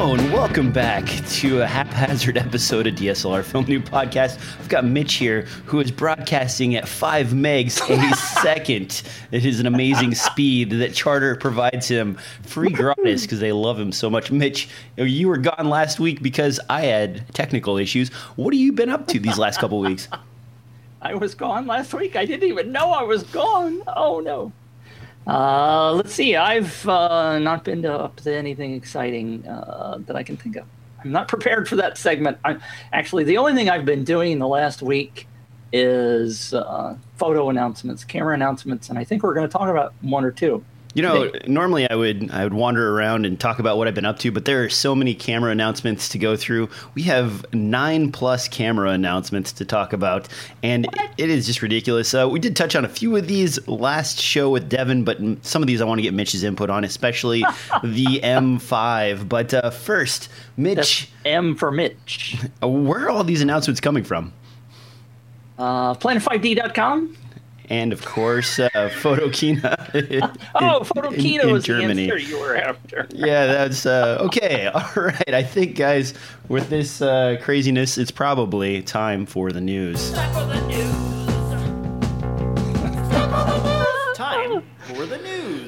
Hello and welcome back to a haphazard episode of DSLR Film Noob Podcast. I've got Mitch here who is broadcasting at 5 megs a second. It is an amazing speed that Charter provides him free gratis because they love him so much. Mitch, you were gone last week because I had technical issues. What have you been up to these last couple weeks? I was gone last week. I didn't even know I was gone. Oh no. Uh, let's see. I've uh, not been to, up to anything exciting uh, that I can think of. I'm not prepared for that segment. I'm, actually, the only thing I've been doing in the last week is uh, photo announcements, camera announcements, and I think we're going to talk about one or two. You know, normally I would I would wander around and talk about what I've been up to, but there are so many camera announcements to go through. We have nine plus camera announcements to talk about, and what? it is just ridiculous. Uh, we did touch on a few of these last show with Devin, but some of these I want to get Mitch's input on, especially the M5. But uh, first, Mitch, That's M for Mitch. Where are all these announcements coming from? Uh, Planet5D.com and of course uh, Photokina. In, oh, Photokina in, was Germany. the answer you were after. yeah, that's uh, okay. All right, I think guys, with this uh, craziness, it's probably time for the news. Time for the news.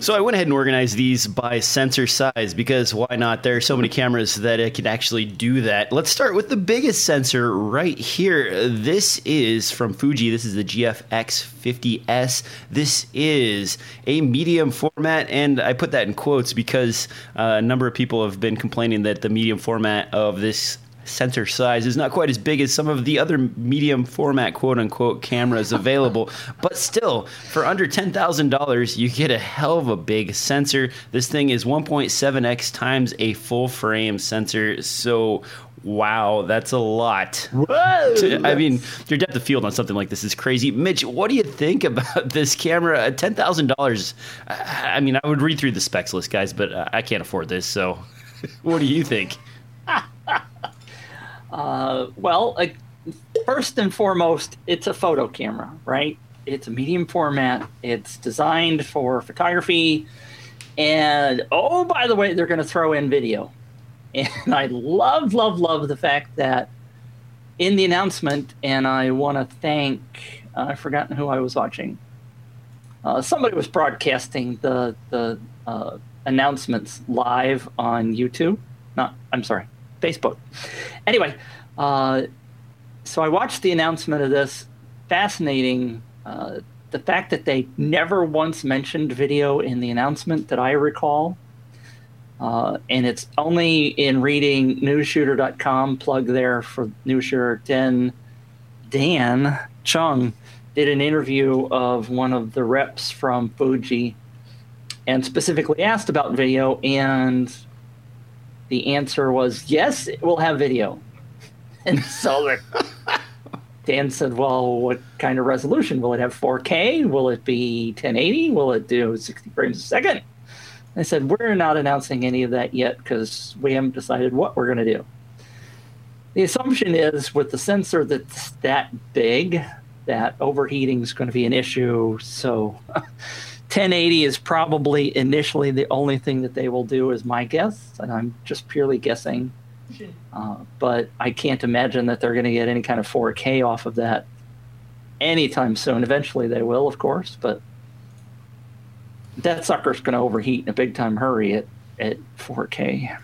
So I went ahead and organized these by sensor size because why not? There are so many cameras that it can actually do that. Let's start with the biggest sensor right here. This is from Fuji. This is the GFX50S. This is a medium format, and I put that in quotes because uh, a number of people have been complaining that the medium format of this sensor size is not quite as big as some of the other medium format quote unquote cameras available. but still, for under $10,000, you get a hell of a big sensor. This thing is 1.7x times a full frame sensor. So, wow, that's a lot. Whoa! I mean, your depth of field on something like this is crazy. Mitch, what do you think about this camera? Uh, $10,000. I mean, I would read through the specs list, guys, but uh, I can't afford this. So, what do you think? Uh, well, uh, first and foremost, it's a photo camera, right? It's a medium format. It's designed for photography. And oh, by the way, they're going to throw in video. And I love, love, love the fact that in the announcement, and I want to thank, uh, I've forgotten who I was watching. Uh, somebody was broadcasting the, the uh, announcements live on YouTube. Not, I'm sorry, Facebook. Anyway, uh, so I watched the announcement of this. Fascinating. Uh, the fact that they never once mentioned video in the announcement that I recall. Uh, and it's only in reading newsshooter.com, plug there for newsshooter 10. Dan Chung did an interview of one of the reps from Fuji and specifically asked about video. And the answer was yes, it will have video. And so Dan said, Well, what kind of resolution? Will it have 4K? Will it be 1080? Will it do 60 frames a second? I said, We're not announcing any of that yet because we haven't decided what we're going to do. The assumption is with the sensor that's that big, that overheating is going to be an issue. So 1080 is probably initially the only thing that they will do, is my guess, and I'm just purely guessing. Uh, but I can't imagine that they're going to get any kind of 4K off of that anytime soon. Eventually, they will, of course, but that sucker's going to overheat in a big time hurry at, at 4K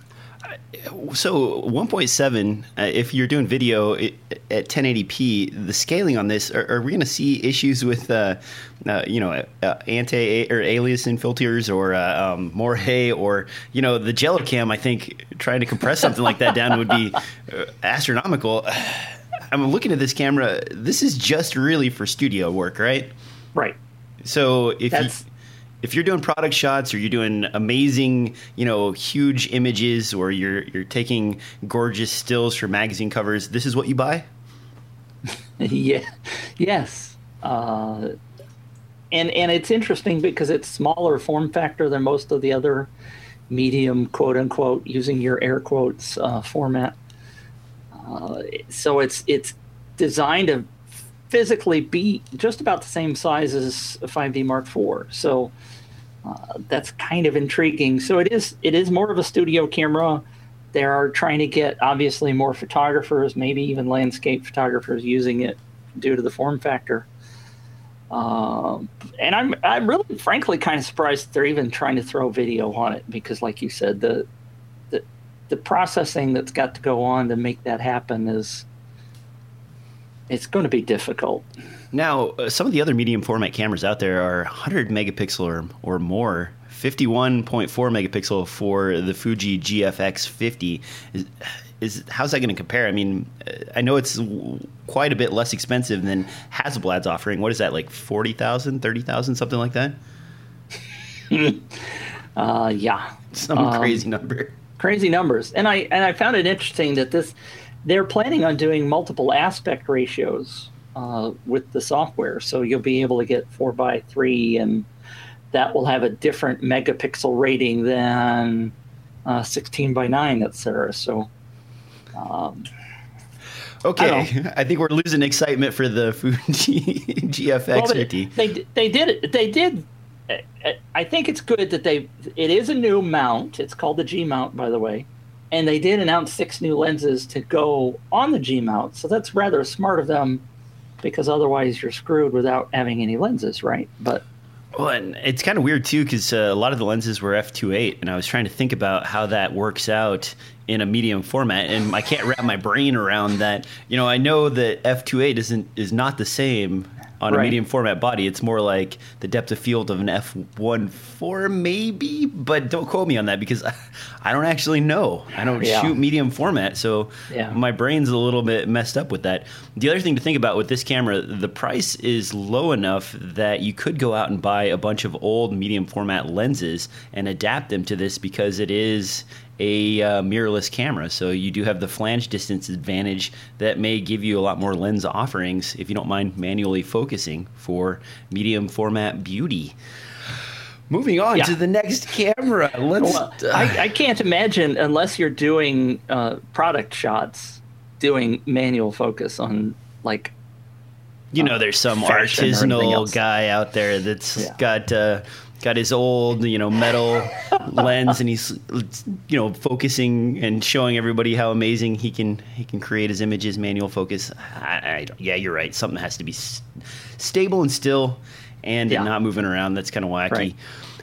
so 1.7 uh, if you're doing video at 1080p the scaling on this are, are we going to see issues with uh, uh, you know uh, anti or aliasing filters or uh, um, Moiré or you know the jello cam i think trying to compress something like that down would be uh, astronomical. I'm looking at this camera. This is just really for studio work right? Right. So if That's- you if you're doing product shots or you're doing amazing, you know, huge images or you're you're taking gorgeous stills for magazine covers, this is what you buy? yeah. Yes. Uh, and and it's interesting because it's smaller form factor than most of the other medium quote unquote using your air quotes uh, format. Uh, so it's it's designed to physically be just about the same size as a 5D Mark IV. So uh, that's kind of intriguing. So it is it is more of a studio camera. they are trying to get obviously more photographers, maybe even landscape photographers using it due to the form factor. Um, and I'm I'm really frankly kind of surprised they're even trying to throw video on it because, like you said, the the the processing that's got to go on to make that happen is it's going to be difficult. Now, uh, some of the other medium format cameras out there are 100 megapixel or, or more. 51.4 megapixel for the Fuji GFX 50. Is, is how's that going to compare? I mean, uh, I know it's quite a bit less expensive than Hasselblad's offering. What is that like 40,000, 30,000, something like that? uh, yeah, some um, crazy number. Crazy numbers, and I and I found it interesting that this they're planning on doing multiple aspect ratios uh, with the software, so you'll be able to get four by three, and that will have a different megapixel rating than uh, 16 by 9, etc. So um, okay, I, I, think we're losing excitement for the Fuji GFX well, 50. They they did it. They did. I think it's good that they. It is a new mount. It's called the G mount, by the way, and they did announce six new lenses to go on the G mount. So that's rather smart of them, because otherwise you're screwed without having any lenses, right? But well, and it's kind of weird too because uh, a lot of the lenses were f2.8, and I was trying to think about how that works out in a medium format, and I can't wrap my brain around that. You know, I know that f2.8 isn't is not the same on right. a medium format body. It's more like the depth of field of an f1.4 maybe, but don't quote me on that because I don't actually know. I don't yeah. shoot medium format, so yeah. my brain's a little bit messed up with that. The other thing to think about with this camera, the price is low enough that you could go out and buy a bunch of old medium format lenses and adapt them to this because it is a uh, mirrorless camera. So you do have the flange distance advantage that may give you a lot more lens offerings if you don't mind manually focusing for medium format beauty. Moving on yeah. to the next camera. Let's. Well, I, I, can't imagine unless you're doing uh, product shots, doing manual focus on like. You know, there's some artisanal guy out there that's yeah. got uh, got his old you know metal lens and he's you know focusing and showing everybody how amazing he can he can create his images manual focus. I, I, yeah you're right. Something has to be s- stable and still and yeah. not moving around. That's kind of wacky. Right.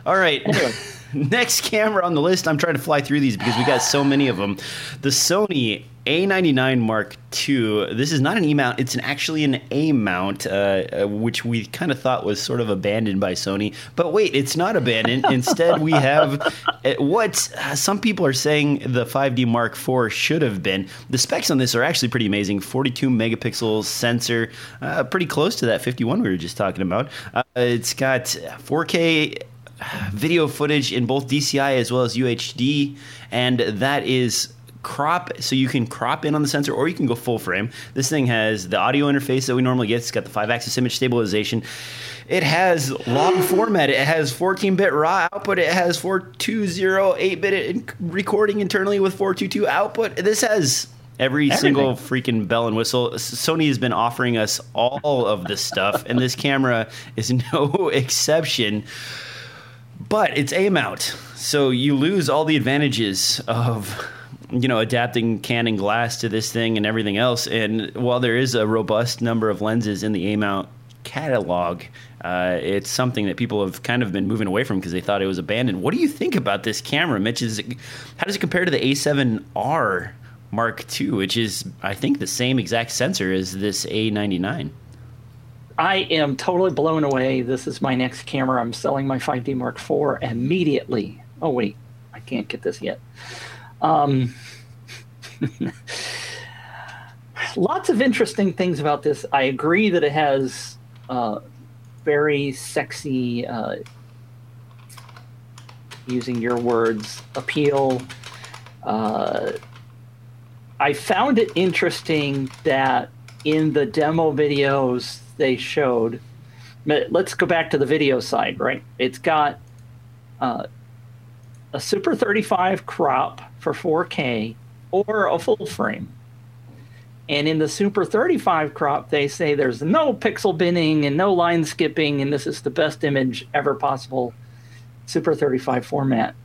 all right. Anyway. next camera on the list. I'm trying to fly through these because we got so many of them the sony a99 Mark II. This is not an E mount; it's an, actually an A mount, uh, uh, which we kind of thought was sort of abandoned by Sony. But wait, it's not abandoned. Instead, we have uh, what uh, some people are saying the 5D Mark IV should have been. The specs on this are actually pretty amazing. 42 megapixels sensor, uh, pretty close to that 51 we were just talking about. Uh, it's got 4K video footage in both DCI as well as UHD, and that is crop so you can crop in on the sensor or you can go full frame. This thing has the audio interface that we normally get. It's got the five axis image stabilization. It has log format. It has 14 bit raw output. It has 420 8 bit recording internally with 422 output. This has every Everything. single freaking bell and whistle. Sony has been offering us all of this stuff, and this camera is no exception. But it's A mount, so you lose all the advantages of you know, adapting Canon glass to this thing and everything else. And while there is a robust number of lenses in the A mount catalog, uh, it's something that people have kind of been moving away from because they thought it was abandoned. What do you think about this camera, Mitch? Is it, how does it compare to the A7R Mark II, which is, I think, the same exact sensor as this A99? I am totally blown away. This is my next camera. I'm selling my 5D Mark IV immediately. Oh, wait, I can't get this yet. Um, lots of interesting things about this. I agree that it has uh, very sexy, uh, using your words, appeal. Uh, I found it interesting that in the demo videos they showed, let's go back to the video side, right? It's got uh, a Super 35 crop for 4K or a full frame. And in the Super 35 crop, they say there's no pixel binning and no line skipping, and this is the best image ever possible. Super 35 format.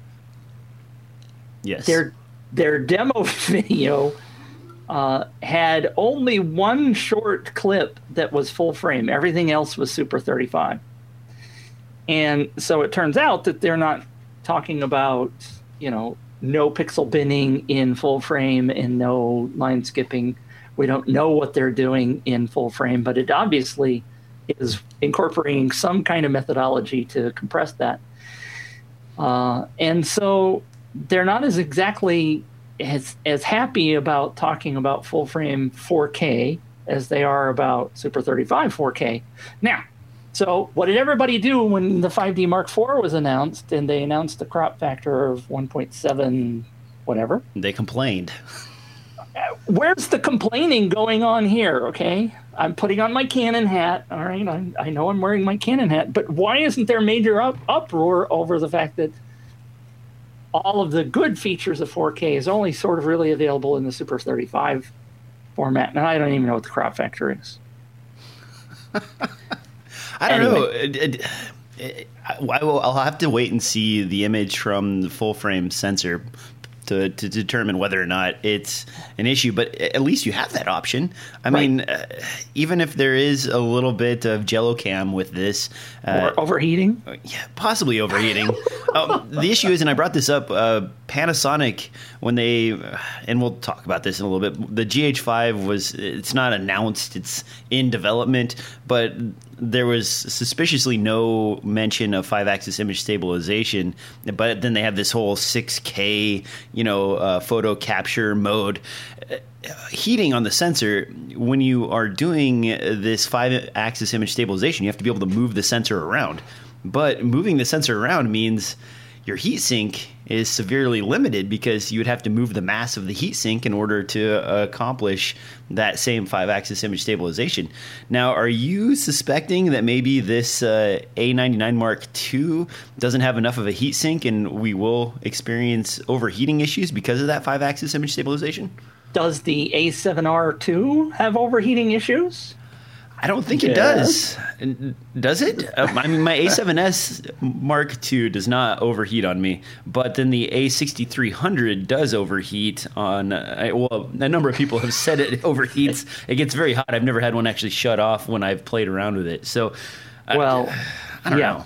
Yes. They're their demo video uh, had only one short clip that was full frame. Everything else was Super 35. And so it turns out that they're not talking about, you know, no pixel binning in full frame and no line skipping. We don't know what they're doing in full frame, but it obviously is incorporating some kind of methodology to compress that. Uh, and so they're not as exactly as as happy about talking about full frame 4K as they are about Super 35 4K. Now, so what did everybody do when the 5D Mark IV was announced and they announced the crop factor of 1.7 whatever? They complained. Uh, where's the complaining going on here? Okay, I'm putting on my Canon hat. All right, I, I know I'm wearing my Canon hat, but why isn't there major up, uproar over the fact that all of the good features of 4K is only sort of really available in the Super 35 format, and I don't even know what the crop factor is. I don't anyway. know. It, it, it, I will, I'll have to wait and see the image from the full frame sensor to, to determine whether or not it's an issue. But at least you have that option. I right. mean, uh, even if there is a little bit of jello cam with this, uh, or overheating, yeah, possibly overheating. um, the issue is, and I brought this up, uh, Panasonic when they, and we'll talk about this in a little bit. The GH5 was it's not announced; it's in development, but there was suspiciously no mention of five axis image stabilization, but then they have this whole 6K, you know, uh, photo capture mode. Uh, heating on the sensor, when you are doing this five axis image stabilization, you have to be able to move the sensor around. But moving the sensor around means your heatsink is severely limited because you would have to move the mass of the heatsink in order to accomplish that same five axis image stabilization. Now, are you suspecting that maybe this uh, A99 Mark II doesn't have enough of a heatsink and we will experience overheating issues because of that five axis image stabilization? Does the A7R2 have overheating issues? I don't think it does. Does it? Um, I mean, my A7S Mark II does not overheat on me, but then the A6300 does overheat on. Uh, well, a number of people have said it overheats. It gets very hot. I've never had one actually shut off when I've played around with it. So, well, I, I don't yeah. know.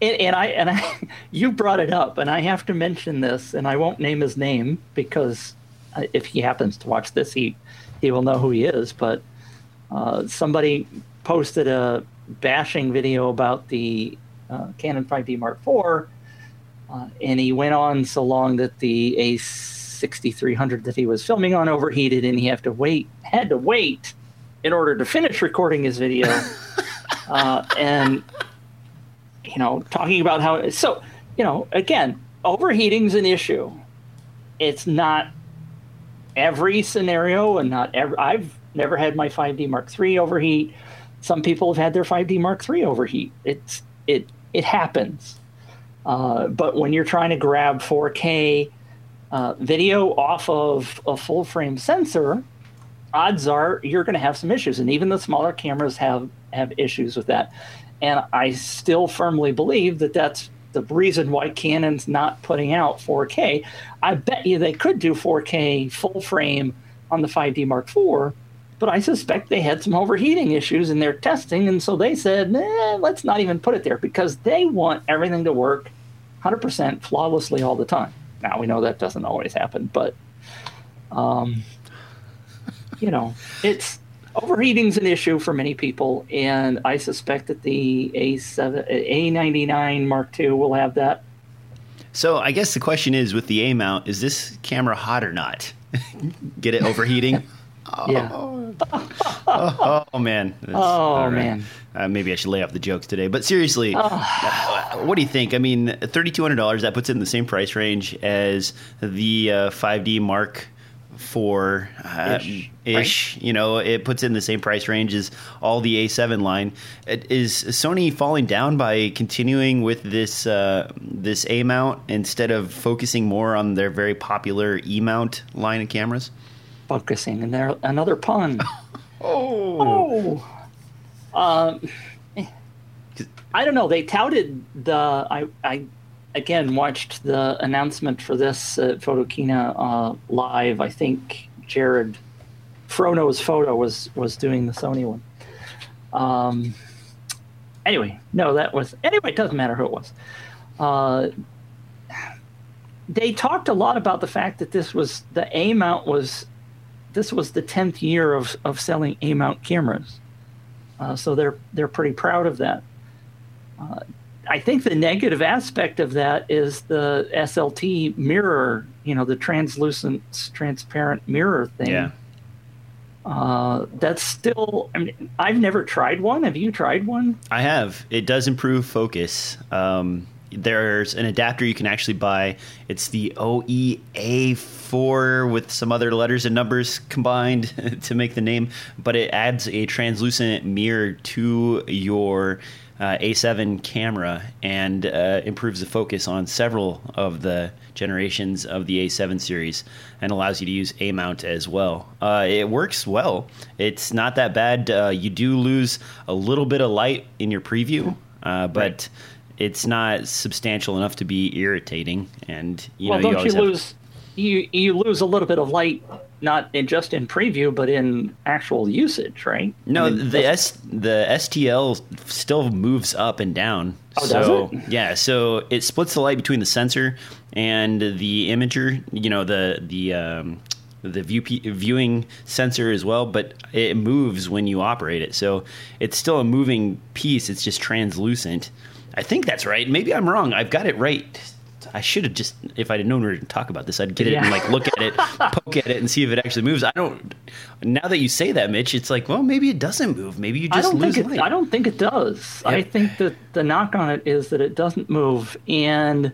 And, and I and I, you brought it up, and I have to mention this, and I won't name his name because uh, if he happens to watch this, he he will know who he is, but uh, somebody posted a bashing video about the uh, Canon 5D Mark IV, uh, and he went on so long that the A6300 that he was filming on overheated, and he had to wait had to wait in order to finish recording his video. Uh, and you know, talking about how so you know again, overheating's an issue. It's not every scenario, and not every. I've never had my 5D Mark III overheat. Some people have had their 5D Mark III overheat. It's it it happens. Uh, but when you're trying to grab 4K uh, video off of a full frame sensor, odds are you're going to have some issues, and even the smaller cameras have have issues with that. And I still firmly believe that that's the reason why Canon's not putting out 4K. I bet you they could do 4K full frame on the 5D Mark IV, but I suspect they had some overheating issues in their testing, and so they said, nah, let's not even put it there because they want everything to work 100% flawlessly all the time. Now we know that doesn't always happen, but um, you know, it's overheating's an issue for many people, and I suspect that the A7 A99 Mark II will have that. So I guess the question is, with the A mount, is this camera hot or not? Get it overheating? Yeah. oh, oh, man. That's, oh right. man. Uh, maybe I should lay off the jokes today. But seriously, oh. what do you think? I mean, thirty two hundred dollars that puts it in the same price range as the uh, five uh, D Mark Four uh, ish. ish. You know, it puts it in the same price range as all the A7 line. Is Sony falling down by continuing with this uh, this A mount instead of focusing more on their very popular E mount line of cameras? Focusing, and there another pun. oh. Oh. Um, I don't know. They touted the I I again watched the announcement for this uh, Photokina uh, live. I think Jared FroKnowsPhoto was was doing the Sony one. Um, anyway, no, that was anyway. It doesn't matter who it was. Uh, they talked a lot about the fact that this was the A mount was this was the tenth year of of selling A mount cameras, uh, so they're they're pretty proud of that. Uh, I think the negative aspect of that is the SLT mirror, you know, the translucent, transparent mirror thing. Yeah. Uh, that's still. I mean, I've never tried one. Have you tried one? I have. It does improve focus. Um, there's an adapter you can actually buy. It's the OEA4 with some other letters and numbers combined to make the name, but it adds a translucent mirror to your uh, A7 camera and uh, improves the focus on several of the generations of the A7 series and allows you to use A mount as well. Uh, it works well. It's not that bad. Uh, you do lose a little bit of light in your preview, uh, but. Right. It's not substantial enough to be irritating, and you well, know you don't you, have- lose you you lose a little bit of light, not in just in preview, but in actual usage, right? No, I mean, the S the STL still moves up and down. Oh, does it? yeah, so it splits the light between the sensor and the imager. You know the the um, the view viewing sensor as well, but it moves when you operate it. So it's still a moving piece. It's just translucent. I think that's right. Maybe I'm wrong. I've got it right. I should have just, if I'd known we were to talk about this, I'd get it and like look at it, poke at it, and see if it actually moves. I don't. Now that you say that, Mitch, it's like, well, maybe it doesn't move. Maybe you I just don't lose think it. light. I don't think it does. I think that the knock on it is that it doesn't move, and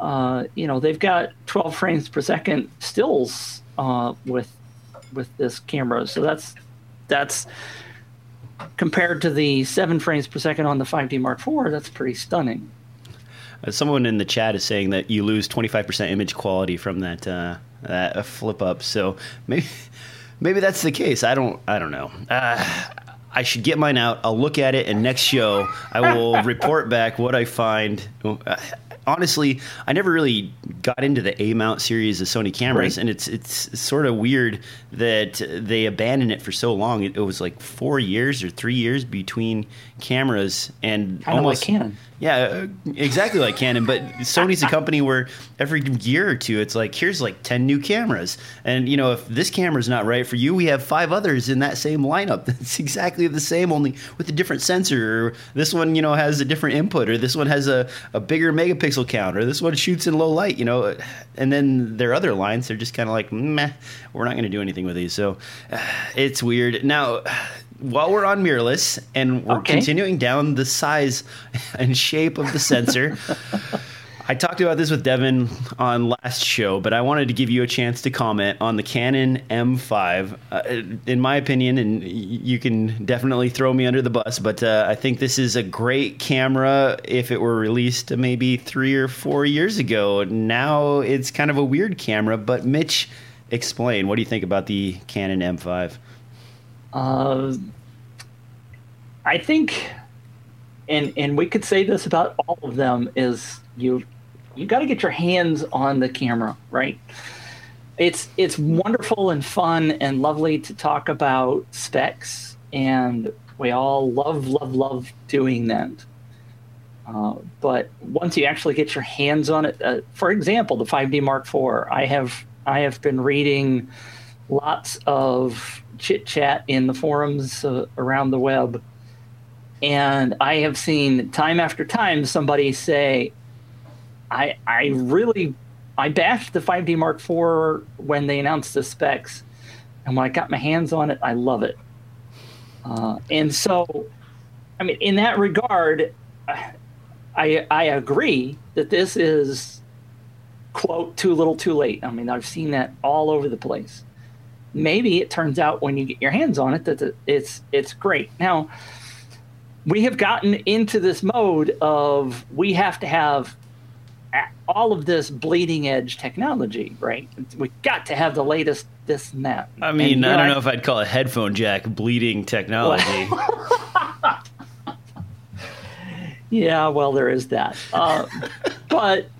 uh, you know they've got 12 frames per second stills uh, with with this camera, so that's that's compared to the seven frames per second on the 5D Mark IV. That's pretty stunning. Uh, Someone in the chat is saying that you lose 25% image quality from that uh, that uh, flip up. So maybe maybe that's the case. I don't I don't know. Uh, I should get mine out. I'll look at it, and next show I will report back what I find. Honestly, I never really got into the A mount series of Sony cameras, Right. and it's it's sort of weird that they abandoned it for so long. It, it was like four years or three years between cameras, and Kinda like almost Canon. Yeah, uh, exactly like Canon. But Sony's a company where every year or two, it's like here's like ten new cameras, and you know if this camera's not right for you, we have five others in that same lineup that's exactly the same, only with a different sensor. Or this one, you know, has a different input, or this one has a, a bigger megapixel count, or this one shoots in low light. You know, and then their other lines, they're just kind of like, meh, we're not going to do anything with these. So uh, it's weird. Now, while we're on mirrorless and we're Okay. continuing down the size and shape of the sensor. I talked about this with Devin on last show, but I wanted to give you a chance to comment on the Canon M5. Uh, in my opinion, and you can definitely throw me under the bus, but uh, I think this is a great camera if it were released maybe three or four years ago. Now it's kind of a weird camera, but Mitch, explain. What do you think about the Canon M5? Uh, I think, and and we could say this about all of them is you you got to get your hands on the camera, right? It's it's wonderful and fun and lovely to talk about specs, and we all love love love doing that. Uh, but once you actually get your hands on it, uh, for example, the 5D Mark IV, I have I have been reading lots of chit chat in the forums uh, around the web, and I have seen time after time somebody say, "I I really I bashed the 5D Mark IV when they announced the specs, and when I got my hands on it, I love it." Uh, and so, I mean, in that regard, I I agree that this is quote too little too late. I mean, I've seen that all over the place. Maybe it turns out when you get your hands on it that it's it's great. Now, we have gotten into this mode of we have to have all of this bleeding edge technology, right? We got to have the latest this and that. I mean, And I don't know if I'd call a headphone jack bleeding technology. Yeah, well, there is that. Uh, but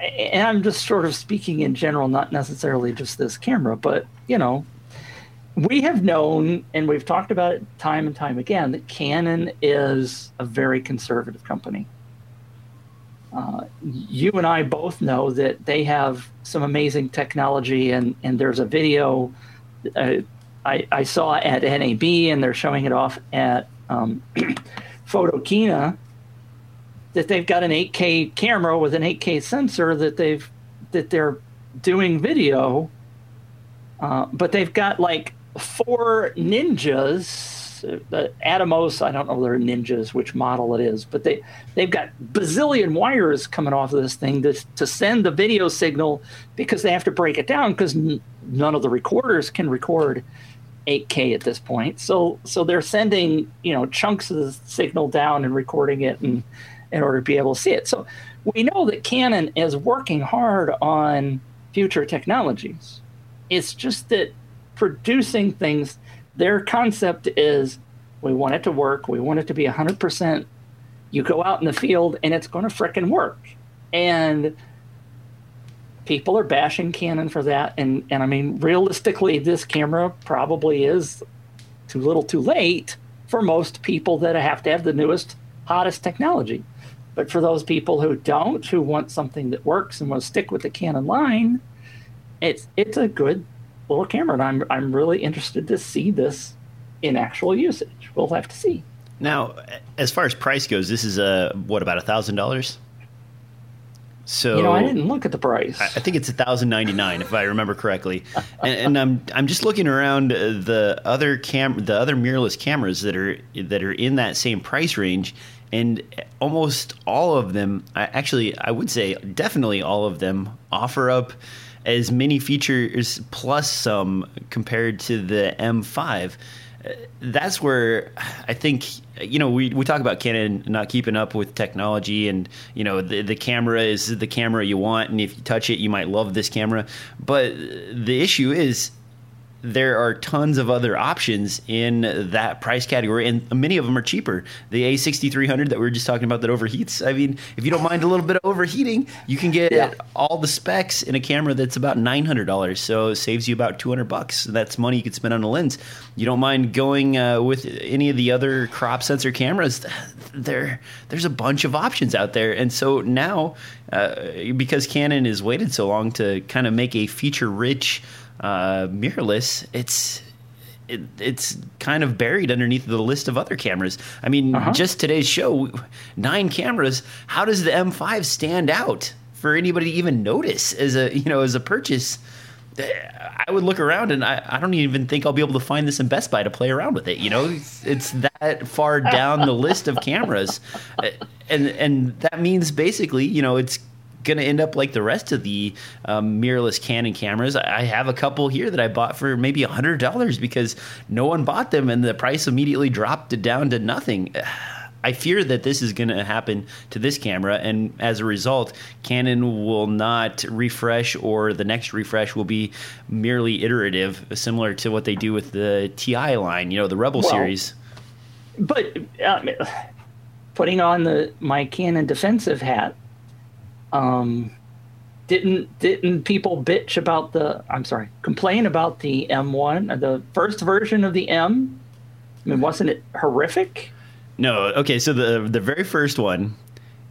and I'm just sort of speaking in general, not necessarily just this camera, but you know, we have known and we've talked about it time and time again that Canon is a very conservative company. Uh, you and I both know that they have some amazing technology, and, and there's a video uh, I, I, saw at NAB, and they're showing it off at um, Photokina that they've got an 8K camera with an 8K sensor that they've that they're doing video, uh, but they've got like four ninjas. Uh, Atomos, I don't know they're ninjas, which model it is, but they they've got bazillion wires coming off of this thing to to send the video signal because they have to break it down because n- none of the recorders can record 8K at this point. So so they're sending you know chunks of the signal down and recording it and in order to be able to see it. So we know that Canon is working hard on future technologies. It's just that producing things, their concept is we want it to work, we want it to be 100%. You go out in the field and it's going to fricking work. And people are bashing Canon for that. And, and I mean, realistically, this camera probably is too little too late for most people that have to have the newest, hottest technology. But for those people who don't, who want something that works and want to stick with the Canon line, it's it's a good little camera, and I'm I'm really interested to see this in actual usage. We'll have to see. Now, as far as price goes, this is a what about a thousand dollars? So you know, I didn't look at the price. I think it's a thousand ninety nine, if I remember correctly. and, and, I'm I'm just looking around uh, the other cam the other mirrorless cameras that are that are in that same price range, and almost all of them actually i would say definitely all of them offer up as many features plus some compared to the m5 uh, that's where I think you know we, we talk about Canon not keeping up with technology and you know the the camera is the camera you want and if you touch it you might love this camera. But the issue is there are tons of other options in that price category, and many of them are cheaper. The A6300 that we were just talking about that overheats. I mean, if you don't mind a little bit of overheating, you can get yeah. all the specs in a camera that's about $900. So it saves you about 200 bucks. That's money you could spend on a lens. You don't mind going uh, with any of the other crop sensor cameras. There, there's a bunch of options out there, and so now, uh, because Canon has waited so long to kind of make a feature-rich uh, mirrorless, it's it, it's kind of buried underneath the list of other cameras. I mean, uh-huh. just today's show, nine cameras. How does the M5 stand out for anybody to even notice as a you know as a purchase? I would look around and I, I don't even think I'll be able to find this in Best Buy to play around with it. You know, it's, it's that far down the list of cameras, and and that means basically, you know, it's going to end up like the rest of the um, mirrorless Canon cameras. I have a couple here that I bought for maybe hundred dollars because no one bought them, and the price immediately dropped down to nothing. I fear that this is going to happen to this camera, and as a result, Canon will not refresh, or the next refresh will be merely iterative, similar to what they do with the TI line, you know, the Rebel well, series. But uh, putting on the my Canon defensive hat, um, didn't didn't people bitch about the? I'm sorry, complain about the M1, the first version of the M? I mean, wasn't it horrific? No. Okay, so the the very first one,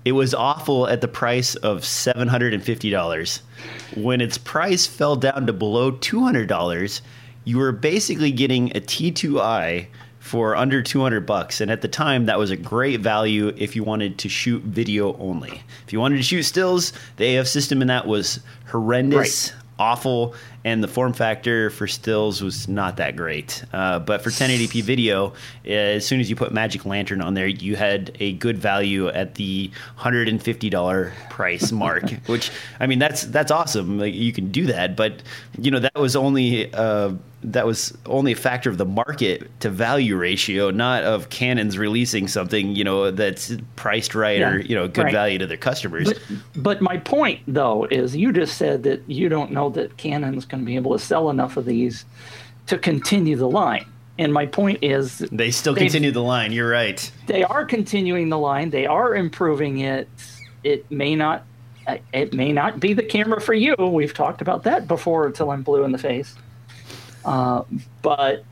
it was awful at the price of seven hundred and fifty dollars. When its price fell down to below two hundred dollars, you were basically getting a T2i for under 200 bucks and at the time that was a great value if you wanted to shoot video only if you wanted to shoot stills the af system in that was horrendous right. awful and the form factor for stills was not that great. Uh, but for 1080p video, uh, as soon as you put Magic Lantern on there, you had a good value at the $150 price mark. which I mean, that's that's awesome. Like, you can do that, but you know that was only. Uh, that was only a factor of the market to value ratio, not of Canon's releasing something you know that's priced right yeah, or you know good right. value to their customers. But, but, my point though is you just said that you don't know that Canon's going to be able to sell enough of these to continue the line. And my point is, they still continue the line. You're right. They are continuing the line. They are improving it. It may not it may not be the camera for you. We've talked about that before until I'm blue in the face. Uh, but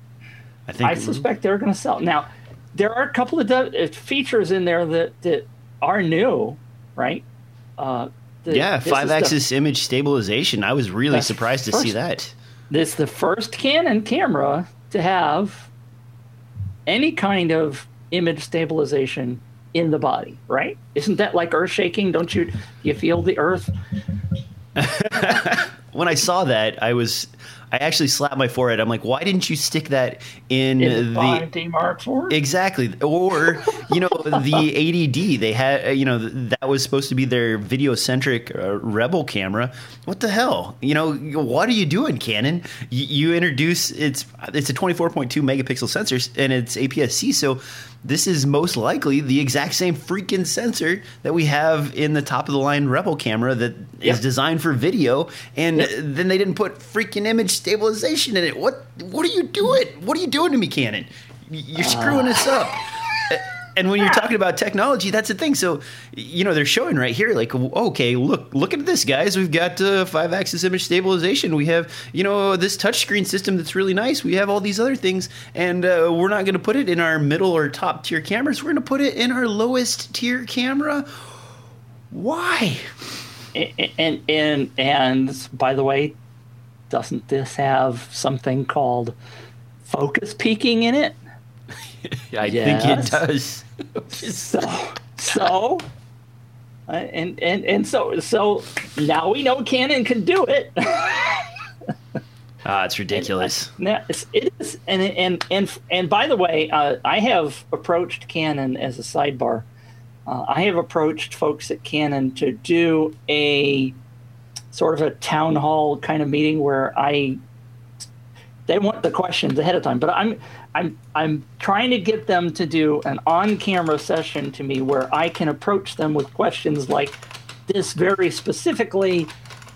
I, think, I suspect they're going to sell. Now, there are a couple of de- features in there that, that are new, right? Uh, the, yeah, five axis image stabilization. I was really surprised to see that. This is the first Canon camera to have any kind of image stabilization in the body, right? Isn't that like earth shaking? Don't you you feel the earth? when I saw that, I was I actually slapped my forehead. I'm like, why didn't you stick that in, in the 5D Mark IV? Exactly. Or, you know, the 80D, they had, you know, that was supposed to be their video centric uh, Rebel camera. What the hell? You know, what are you doing, Canon? You, you introduce it's it's a 24.2 megapixel sensor and it's APS-C, so this is most likely the exact same freaking sensor that we have in the top of the line Rebel camera that yep. is designed for video, and yep. then they didn't put freaking image stabilization in it. What what are you doing? What are you doing to me, Canon? You're screwing uh. us up and when you're talking about technology, that's the thing. So, you know, they're showing right here, like, okay, look, look at this, guys. We've got uh, five-axis image stabilization. We have, you know, this touchscreen system that's really nice. We have all these other things, and uh, we're not going to put it in our middle or top tier cameras. We're going to put it in our lowest tier camera. Why? And and and, and by the way, doesn't this have something called focus peaking in it? I yes. think it does. So, so, uh, and and and so so now we know Canon can do it. Ah, it's ridiculous. And, now it is, and and and and by the way, uh, I have approached Canon as a sidebar. Uh, I have approached folks at Canon to do a sort of a town hall kind of meeting where I they want the questions ahead of time, but I'm I'm I'm trying to get them to do an on-camera session to me where I can approach them with questions like this very specifically.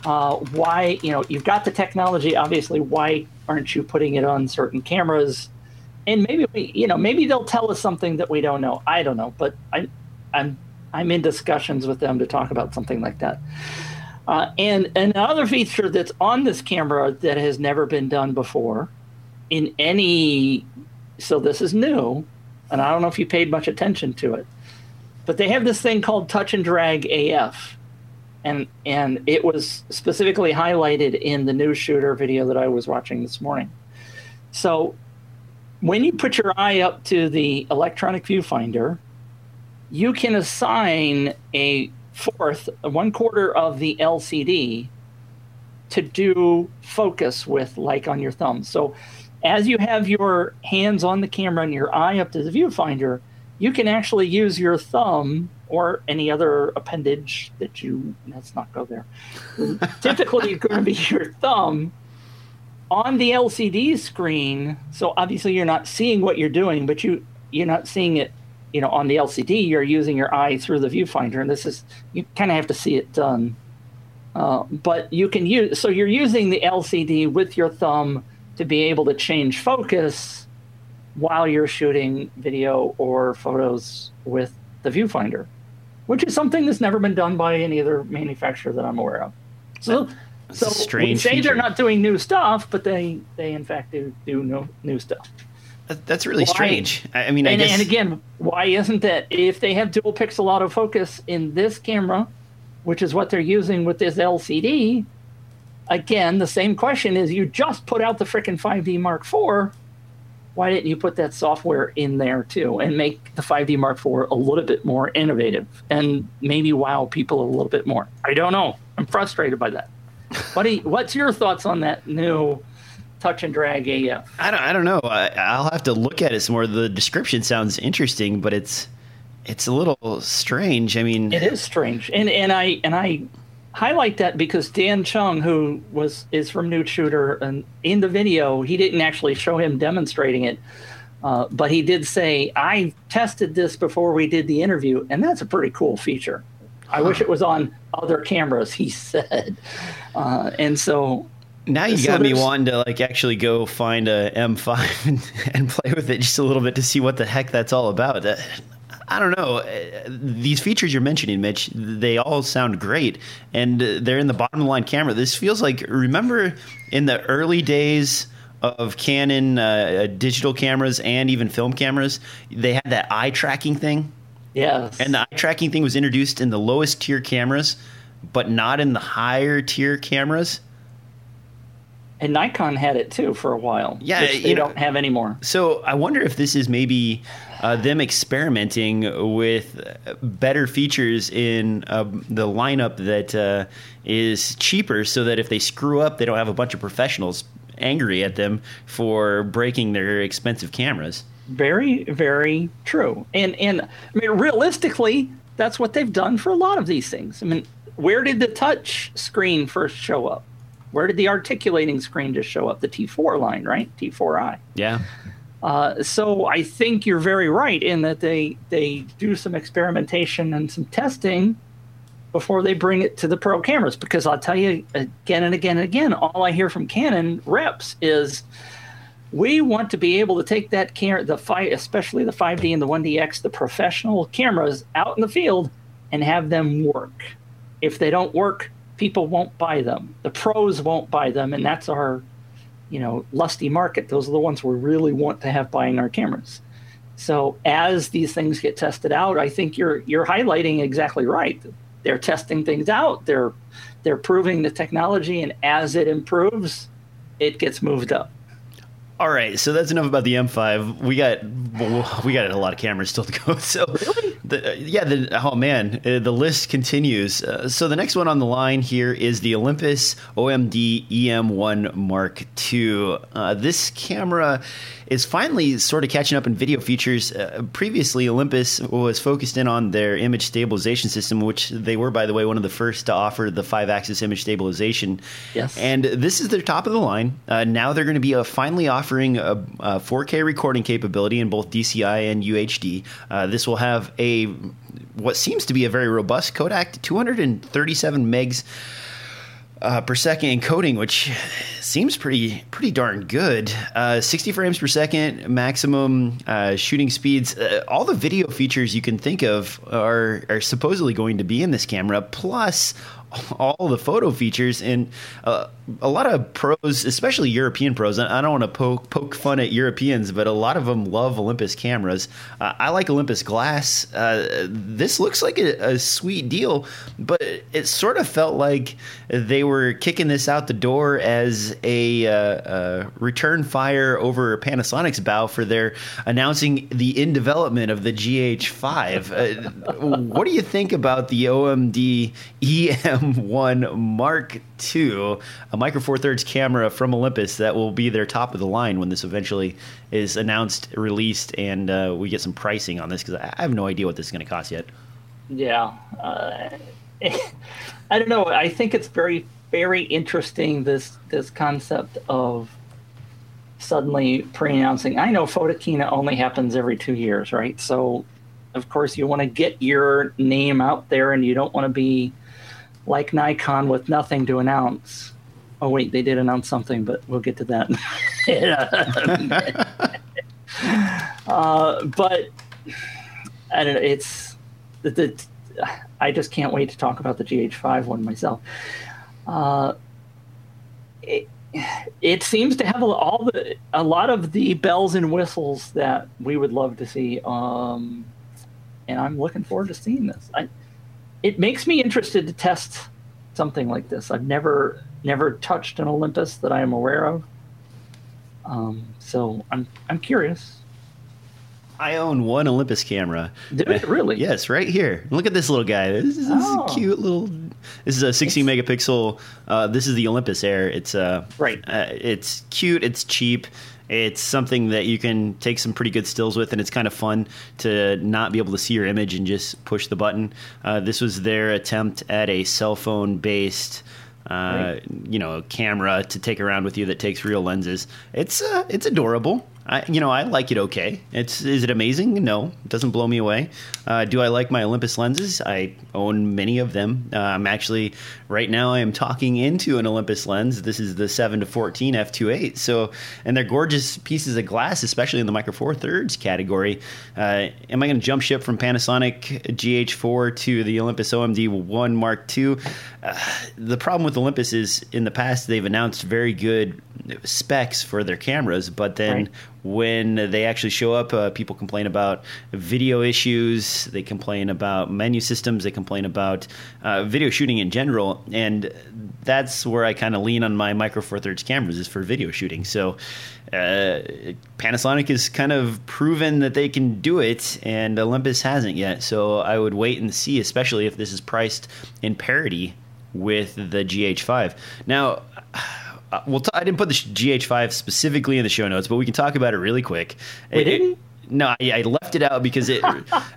Uh, why you know you've got the technology, obviously. Why aren't you putting it on certain cameras? And maybe we, you know, maybe they'll tell us something that we don't know. I don't know, but I, I'm I'm in discussions with them to talk about something like that. Uh, and another feature that's on this camera that has never been done before in any so this is new, and I don't know if you paid much attention to it, but they have this thing called touch and drag AF, and and it was specifically highlighted in the newsshooter video that I was watching this morning. So when you put your eye up to the electronic viewfinder, you can assign a fourth, one quarter of the LCD to do focus with, like on your thumb. So as you have your hands on the camera and your eye up to the viewfinder, you can actually use your thumb or any other appendage that you let's not go there. Typically, it's going to be your thumb on the LCD screen. So obviously, you're not seeing what you're doing, but you you're not seeing it. You know, on the LCD, you're using your eye through the viewfinder, and this is you kind of have to see it done. Uh, but you can use so you're using the LCD with your thumb to be able to change focus while you're shooting video or photos with the viewfinder, which is something that's never been done by any other manufacturer that I'm aware of. So, that's so strange we say feature. they're not doing new stuff, but they they in fact do do no new stuff. That's really why, strange. I mean, I and, guess... and again, why isn't that? If they have dual pixel autofocus in this camera, which is what they're using with this LCD, again, the same question is you just put out the freaking 5D Mark IV. Why didn't you put that software in there too and make the 5D Mark IV a little bit more innovative and maybe wow people a little bit more? I don't know. I'm frustrated by that. What you, what's your thoughts on that new touch and drag AF? I don't, I don't know. I, will have to look at it some more. The description sounds interesting, but it's it's a little strange. I mean, it is strange, and and I and I highlight that because Dan Chung, who was is from Newsshooter, and in the video he didn't actually show him demonstrating it, uh, but he did say, "I tested this before we did the interview, and that's a pretty cool feature. I wish it was on other cameras," he said, uh, and so. Now you so got me wanting to like actually go find a M5 and, and, play with it just a little bit to see what the heck that's all about. I don't know. Uh, these features you're mentioning, Mitch, they all sound great, and they're in the bottom of the line camera. This feels like remember in the early days of Canon uh, digital cameras and even film cameras, they had that eye tracking thing. Yes. And the eye tracking thing was introduced in the lowest tier cameras, but not in the higher tier cameras. And Nikon had it too for a while. Yeah, they you know- don't have anymore. So I wonder if this is maybe uh, them experimenting with better features in uh, the lineup that uh, is cheaper, so that if they screw up, they don't have a bunch of professionals angry at them for breaking their expensive cameras. Very, very true. And and I mean, realistically, that's what they've done for a lot of these things. I mean, where did the touch screen first show up? Where did the articulating screen just show up? The T4 line, right? T4i. Yeah. Uh, so I think you're very right in that they they do some experimentation and some testing before they bring it to the pro cameras. Because I'll tell you again and again and again, all I hear from Canon reps is we want to be able to take that camera, the five, especially the 5D and the 1DX, the professional cameras out in the field and have them work. If they don't work, people won't buy them. The pros won't buy them, and that's our, you know, lusty market. Those are the ones we really want to have buying our cameras. So as these things get tested out, I think you're you're highlighting exactly right. They're testing things out. They're they're proving the technology, and as it improves, it gets moved up. All right, so that's enough about the M5. We got we got a lot of cameras still to go. So, the, yeah, the, oh man, uh, the list continues. Uh, so the next one on the line here is the Olympus OMD EM1 Mark II. Uh, this camera is finally sort of catching up in video features. Uh, previously, Olympus was focused in on their image stabilization system, which they were, by the way, one of the first to offer the five-axis image stabilization. Yes. And this is their top of the line. Uh, now they're going to be uh, finally offering a, a 4K recording capability in both DCI and UHD. Uh, this will have a what seems to be a very robust codec 237 megs uh, per second encoding, which seems pretty pretty darn good. Uh, 60 frames per second, maximum uh, shooting speeds. Uh, all the video features you can think of are are supposedly going to be in this camera. Plus all the photo features and uh, a lot of pros, especially European pros. I don't want to poke, poke fun at Europeans, but a lot of them love Olympus cameras. Uh, I like Olympus glass. Uh, this looks like a, a, sweet deal, but it sort of felt like they were kicking this out the door as a, uh, return fire over Panasonic's bow for their announcing the in development of the GH5. Uh, what do you think about the OMD EM? M1 Mark II, a Micro Four Thirds camera from Olympus that will be their top of the line when this eventually is announced, released, and uh, we get some pricing on this because I have no idea what this is going to cost yet. Yeah, uh, I don't know. I think it's very, very interesting this this concept of suddenly pre-announcing. I know Photokina only happens every two years, right? So, of course, you want to get your name out there, and you don't want to be like Nikon with nothing to announce. Oh wait, they did announce something, but we'll get to that. uh, but I don't know. It's the, the, I just can't wait to talk about the GH5 one myself. Uh, it, it seems to have all the a lot of the bells and whistles that we would love to see. Um, and I'm looking forward to seeing this. I, it makes me interested to test something like this. I've never never touched an Olympus that I am aware of. Um, so I'm I'm curious. I own one Olympus camera. Do it really? yes, right here. Look at this little guy. This is oh. a cute little. This is a 16 it's, megapixel. Uh, this is the Olympus Air. It's uh, right. Uh, it's cute. It's cheap. It's something that you can take some pretty good stills with, and it's kind of fun to not be able to see your image and just push the button. Uh, this was their attempt at a cell phone based. Uh, right. you know, camera to take around with you that takes real lenses. It's uh, it's adorable. I, you know, I like it okay. It's is it amazing? No, it doesn't blow me away. Uh, do I like my Olympus lenses? I own many of them. Uh, I'm actually right now. I am talking into an Olympus lens. This is the seven to fourteen f2.8. So, and they're gorgeous pieces of glass, especially in the micro four thirds category. Uh, am I going to jump ship from Panasonic GH4 to the Olympus OMD One Mark II? Uh, the problem with Olympus is in the past they've announced very good specs for their cameras, but then right when they actually show up, uh, people complain about video issues. They complain about menu systems. They complain about uh, video shooting in general, and that's where I kind of lean on my Micro Four Thirds cameras is for video shooting. So uh, Panasonic has kind of proven that they can do it, and Olympus hasn't yet. So I would wait and see, especially if this is priced in parity with the GH5. Now uh, well, t- I didn't put the GH5 specifically in the show notes, but we can talk about it really quick. We it, didn't? No, I, I, left it out because it,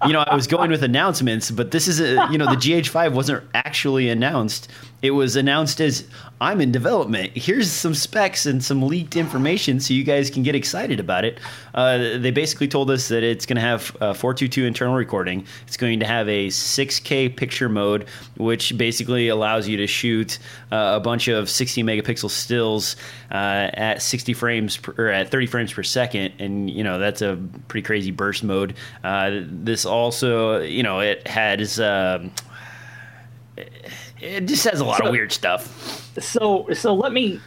you know, I was going with announcements, but this is a, you know, the GH5 wasn't actually announced. It was announced as I'm in development. Here's some specs and some leaked information so you guys can get excited about it. Uh, they basically told us that it's going to have 422 internal recording. It's going to have a 6K picture mode, which basically allows you to shoot uh, a bunch of 60 megapixel stills uh, at 60 frames per, or at 30 frames per second, and you know that's a pretty crazy burst mode. Uh, this also, you know, it has. Um, it just says a lot so, of weird stuff. So, so let me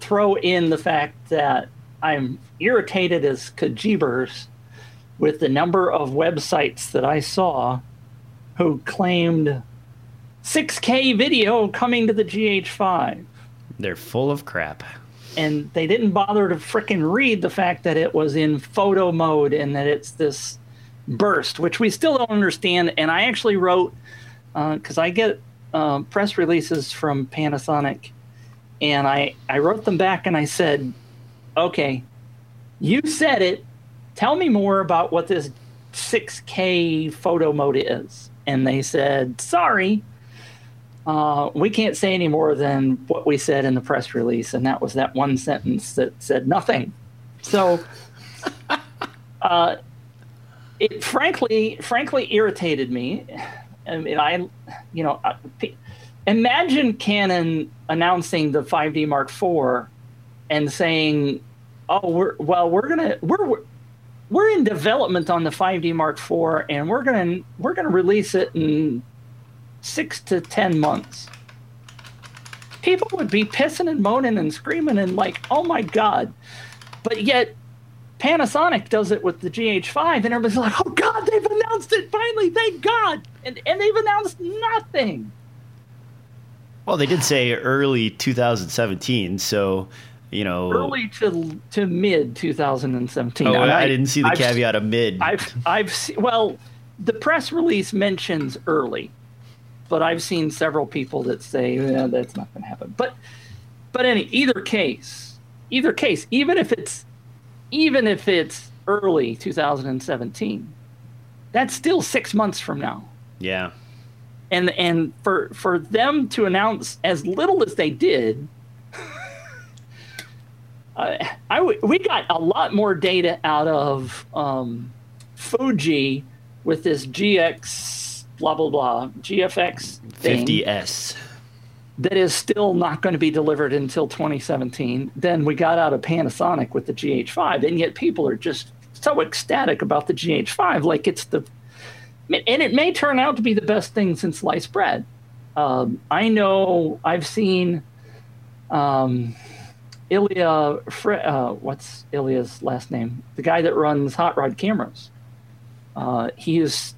throw in the fact that I'm irritated as kajibers with the number of websites that I saw who claimed 6K video coming to the GH5. They're full of crap. And they didn't bother to fricking read the fact that it was in photo mode and that it's this burst, which we still don't understand. And I actually wrote, because uh, I get um, press releases from Panasonic, and I I wrote them back and I said, okay, you said it. Tell me more about what this 6K photo mode is. And they said, sorry, uh, we can't say any more than what we said in the press release. And that was that one sentence that said nothing. So, uh, it frankly, frankly irritated me. Um, I mean, I, you know, uh, imagine Canon announcing the 5D Mark IV and saying, "Oh, we're well, we're gonna we're we're in development on the 5D Mark IV, and we're gonna we're gonna release it in six to ten months." People would be pissing and moaning and screaming and like, "Oh my god!" But yet Panasonic does it with the GH5, and everybody's like, "Oh God, they've announced it finally! Thank God!" And and they've announced nothing. Well, they did say early 2017, so you know, early to to mid 2017. Oh, I, I, didn't see the I've, caveat of mid. I've I've seen, well, the press release mentions early, but I've seen several people that say yeah, that's not going to happen. But but any either case, either case, even if it's even if it's early 2017, that's still six months from now. Yeah. And and for for them to announce as little as they did, uh, I we got a lot more data out of um, Fuji with this GX blah blah blah GFX thing. 50s that is still not going to be delivered until 2017. Then we got out of Panasonic with the GH5, and yet people are just so ecstatic about the GH5, like it's the, and it may turn out to be the best thing since sliced bread. Um, I know I've seen um, Ilya, uh, what's Ilya's last name? The guy that runs Hot Rod Cameras. Uh, he is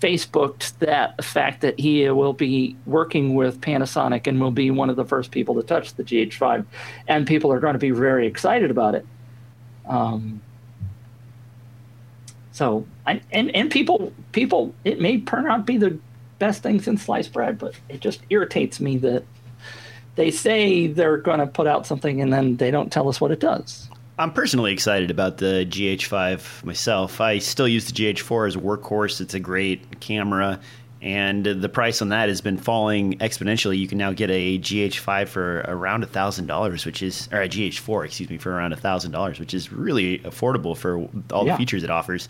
Facebooked that the fact that he will be working with Panasonic and will be one of the first people to touch the GH5, and people are going to be very excited about it. Um, so, I, and and people people it may turn out be the best thing since sliced bread, but it just irritates me that they say they're going to put out something and then they don't tell us what it does. I'm personally excited about the GH5 myself. I still use the GH4 as a workhorse. It's a great camera. and the price on that has been falling exponentially. You can now get a GH5 for around a thousand dollars, which is or a GH4, excuse me, for around a thousand dollars, which is really affordable for all Yeah. the features it offers.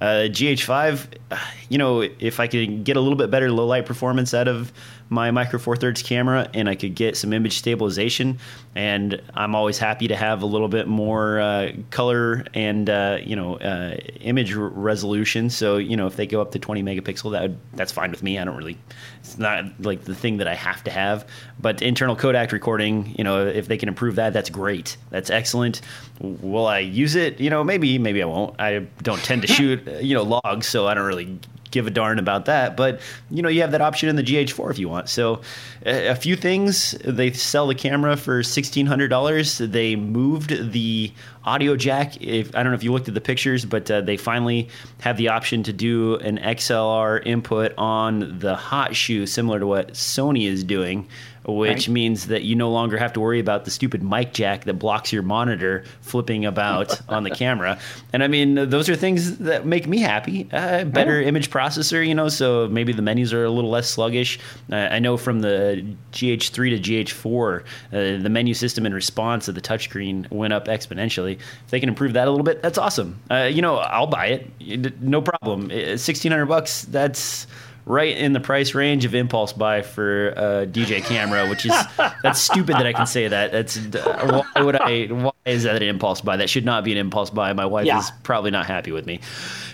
Uh, GH5, uh, you know, if I could get a little bit better low light performance out of my Micro Four Thirds camera, and I could get some image stabilization, and I'm always happy to have a little bit more uh, color and uh, you know uh, image resolution. So you know, if they go up to 20 megapixel, that would, that's fine with me. I don't really, it's not like the thing that I have to have. But internal codec recording, you know, if they can improve that, that's great. That's excellent. Will I use it? You know, maybe, maybe I won't. I don't tend to shoot, you know, logs, so I don't really give a darn about that. But you know, you have that option in the GH4 if you want. So, a, few things. They sell the camera for sixteen hundred dollars. They moved the audio jack. If I don't know if you looked at the pictures, but uh, they finally have the option to do an XLR input on the hot shoe, similar to what Sony is doing. Which Right. means that you no longer have to worry about the stupid mic jack that blocks your monitor flipping about on the camera. And I mean, those are things that make me happy. Uh, better image processor, you know, so maybe the menus are a little less sluggish. Uh, I know from the GH3 to GH4, uh, the menu system in response of the touchscreen went up exponentially. If they can improve that a little bit, that's awesome. Uh, you know, I'll buy it, It- no problem. Sixteen hundred bucks, that's right in the price range of impulse buy for a DJ camera, which is that's stupid that I can say that. That's uh, why would I? Why is that an impulse buy? That should not be an impulse buy. My wife Yeah. is probably not happy with me.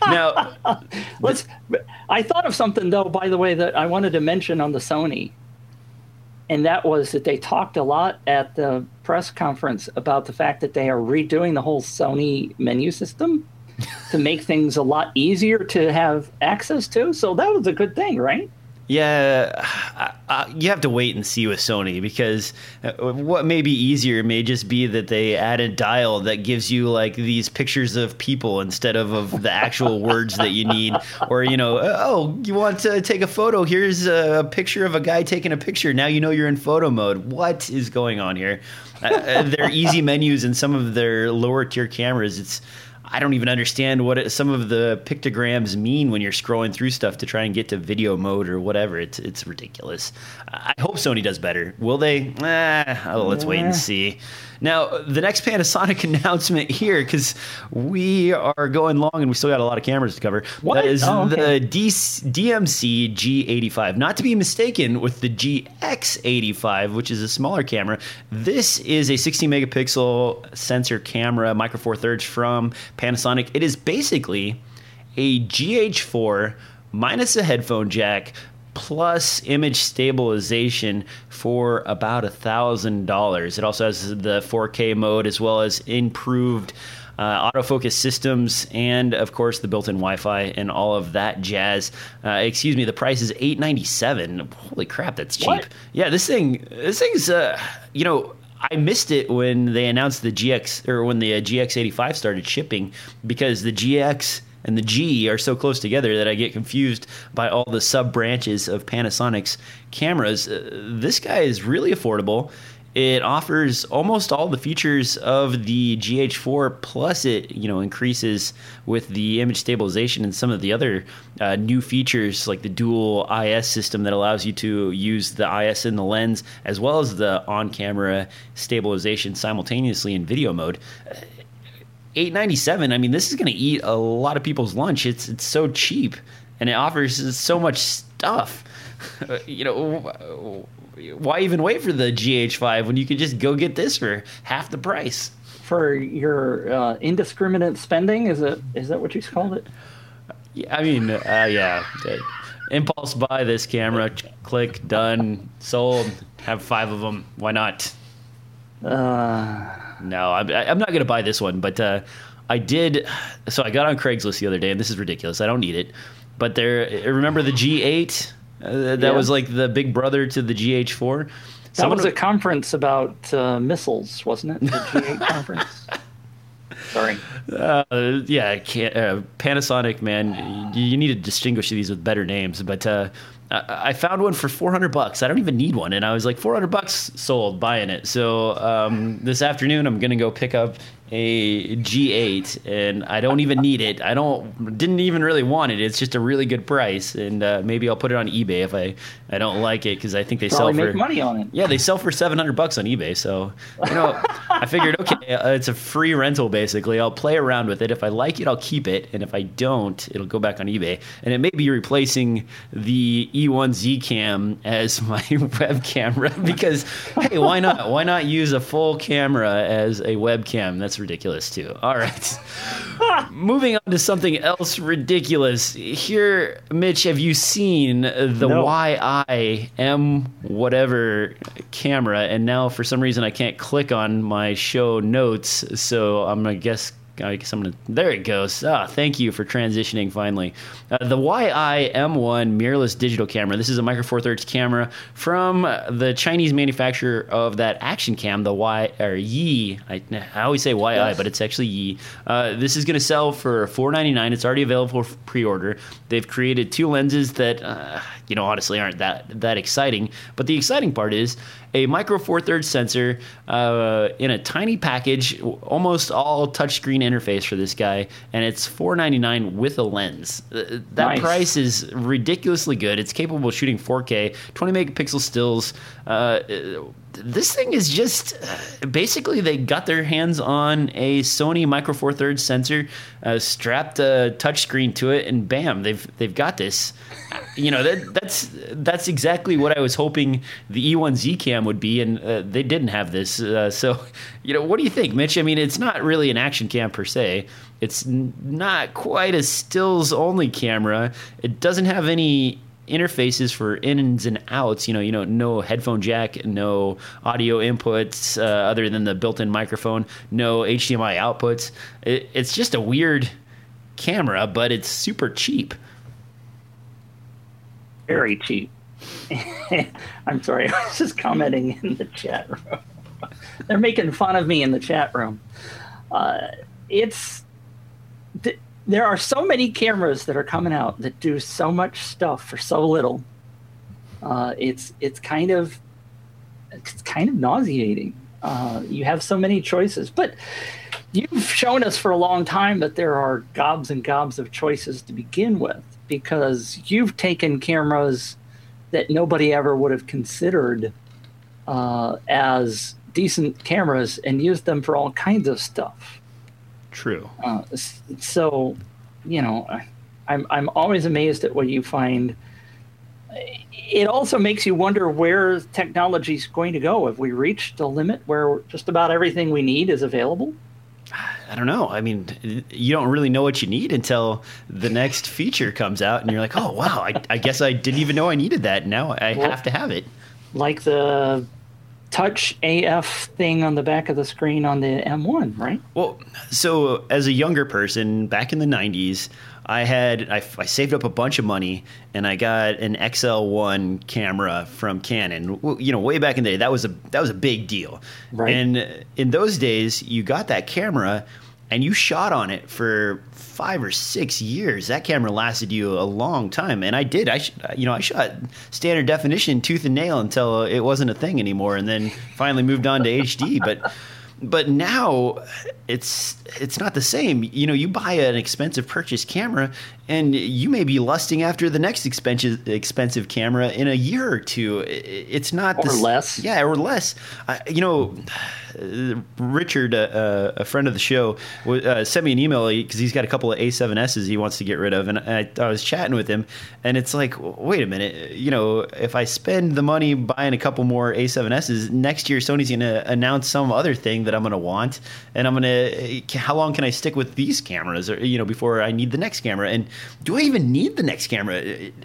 Now, Let's. I thought of something though, by the way, that I wanted to mention on the Sony, and that was that they talked a lot at the press conference about the fact that they are redoing the whole Sony menu system to make things a lot easier to have access to. So that was a good thing, right? Yeah, uh, uh, you have to wait and see with Sony because uh, what may be easier may just be that they add a dial that gives you like these pictures of people instead of of the actual words that you need. Or you know, oh, you want to take a photo? Here's a picture of a guy taking a picture. Now you know you're in photo mode. What is going on here? Uh, uh, their easy menus and some of their lower tier cameras. It's I don't even understand what it, some of the pictograms mean when you're scrolling through stuff to try and get to video mode or whatever. It's it's ridiculous. I hope Sony does better. Will they? Eh, oh, let's wait and see. Now, the next Panasonic announcement here, because we are going long and we still got a lot of cameras to cover. What? That is Oh, okay. the D- DMC G85, not to be mistaken with the GX85, which is a smaller camera. This is a 16 megapixel sensor camera, micro four thirds from Panasonic. It is basically a GH4 minus a headphone jack plus image stabilization for about a thousand dollars. It also has the 4K mode as well as improved uh, autofocus systems and of course the built-in Wi-Fi and all of that jazz. Uh, excuse me, the price is eight ninety seven. Holy crap, that's cheap. What? Yeah, this thing, this thing's, uh, you know. I missed it when they announced the GX or when the uh, GX85 started shipping because the GX and the G are so close together that I get confused by all the sub branches of Panasonic's cameras. Uh, this guy is really affordable. It offers almost all the features of the GH4, plus it you know increases with the image stabilization and some of the other uh, new features like the dual IS system that allows you to use the IS in the lens as well as the on-camera stabilization simultaneously in video mode. 897 i mean this is going to eat a lot of people's lunch it's it's so cheap and it offers so much stuff you know why even wait for the gh5 when you could just go get this for half the price For your uh, indiscriminate spending, is it? Is that what you called it? yeah, i mean uh, yeah uh, impulse buy this camera click done sold have five of them why not Uh, No, I'm, I'm not going to buy this one, but uh, I did. So I got on Craigslist the other day, and this is ridiculous. I don't need it, but there. Remember the G8? Uh, that Yeah. was like the big brother to the GH4. that Someone- was a conference about uh, missiles, wasn't it? The G8 conference. Sorry. Uh, yeah, can't, uh, Panasonic, man, you, you need to distinguish these with better names. But uh, I, found one for 400 bucks. I don't even need one, and I was like 400 bucks sold buying it. So um, this afternoon I'm gonna go pick up a G8, and I don't even need it. I don't didn't even really want it. It's just a really good price, and uh, maybe I'll put it on eBay if I, I don't like it because I think they Probably sell make for money on it. yeah they sell for 700 bucks on eBay. So you know I figured okay uh, it's a free rental basically. I'll play around with it. If I like it, I'll keep it, and if I don't, it'll go back on eBay, and it may be replacing the E1Z cam as my web camera because hey why not why not use a full camera as a webcam? That's ridiculous too. All right. Moving on to something else ridiculous. Here, Mitch, have you seen the No. YIM whatever camera? And now, for some reason, I can't click on my show notes. So I'm gonna guess. I guess I'm gonna. There it goes. Ah, thank you for transitioning finally. Uh, the YI-M1 mirrorless digital camera. This is a Micro Four Thirds camera from the Chinese manufacturer of that action cam, the Y or Yi. I, I always say YI, Yes. but it's actually Yi. Uh, this is going to sell for $4.99. It's already available for pre-order. They've created two lenses that, uh, you know, honestly aren't that that exciting. But the exciting part is a micro four thirds sensor uh, in a tiny package, almost all touchscreen interface for this guy, and it's $4.99 with a lens. Uh, That Nice. price is ridiculously good. It's capable of shooting 4K, 20 megapixel stills. Uh, this thing is just uh, basically they got their hands on a Sony Micro Four Thirds sensor, uh, strapped a touchscreen to it, and bam, they've they've got this. You know that that's that's exactly what I was hoping the E1Z cam would be, and uh, they didn't have this. Uh, so, you know, what do you think, Mitch? I mean, it's not really an action cam per se. It's n- not quite a stills only camera. It doesn't have any interfaces for ins and outs. You know, you know, no headphone jack, no audio inputs uh, other than the built-in microphone, no HDMI outputs. It, it's just a weird camera, but it's super cheap. Very cheap. I'm sorry, I was just commenting in the chat room. They're making fun of me in the chat room. Uh, it's there are so many cameras that are coming out that do so much stuff for so little. Uh, it's it's kind of it's kind of nauseating. Uh, you have so many choices, but you've shown us for a long time that there are gobs and gobs of choices to begin with because you've taken cameras that nobody ever would have considered uh, as decent cameras and used them for all kinds of stuff. True. Uh, so, you know, I- I'm I'm always amazed at what you find. It also makes you wonder where technology is going to go. Have we reached a limit where just about everything we need is available? I don't know. I mean, you don't really know what you need until the next feature comes out, and you're like, "Oh wow! I, I guess I didn't even know I needed that. Now I Well- have to have it." Like the touch AF thing on the back of the screen on the M1, right? Well, so as a younger person back in the 90s, I had I, I saved up a bunch of money and I got an XL1 camera from Canon. You know, way back in the day, that was a that was a big deal. Right. And uh, in those days, you got that camera and you shot on it for five or six years. That camera lasted you a long time, and I did. I sh- uh, you know I shot standard definition, tooth and nail, until it wasn't a thing anymore, and then finally moved on to HD. But but now it's it's not the same. You know, you buy an expensive purchase camera, and you may be lusting after the next expensive expensive camera in a year or two. It's not Or the less. Yeah, or less. I, you know, Richard, uh, uh, a friend of the show, uh, sent me an email because he's got a couple of A7Ss he wants to get rid of, and I, I was chatting with him, and it's like, wait a minute, you know, if I spend the money buying a couple more A7Ss next year, Sony's going to announce some other thing that I'm going to want, and I'm going to, how long can I stick with these cameras, or you know, before I need the next camera? And do I even need the next camera?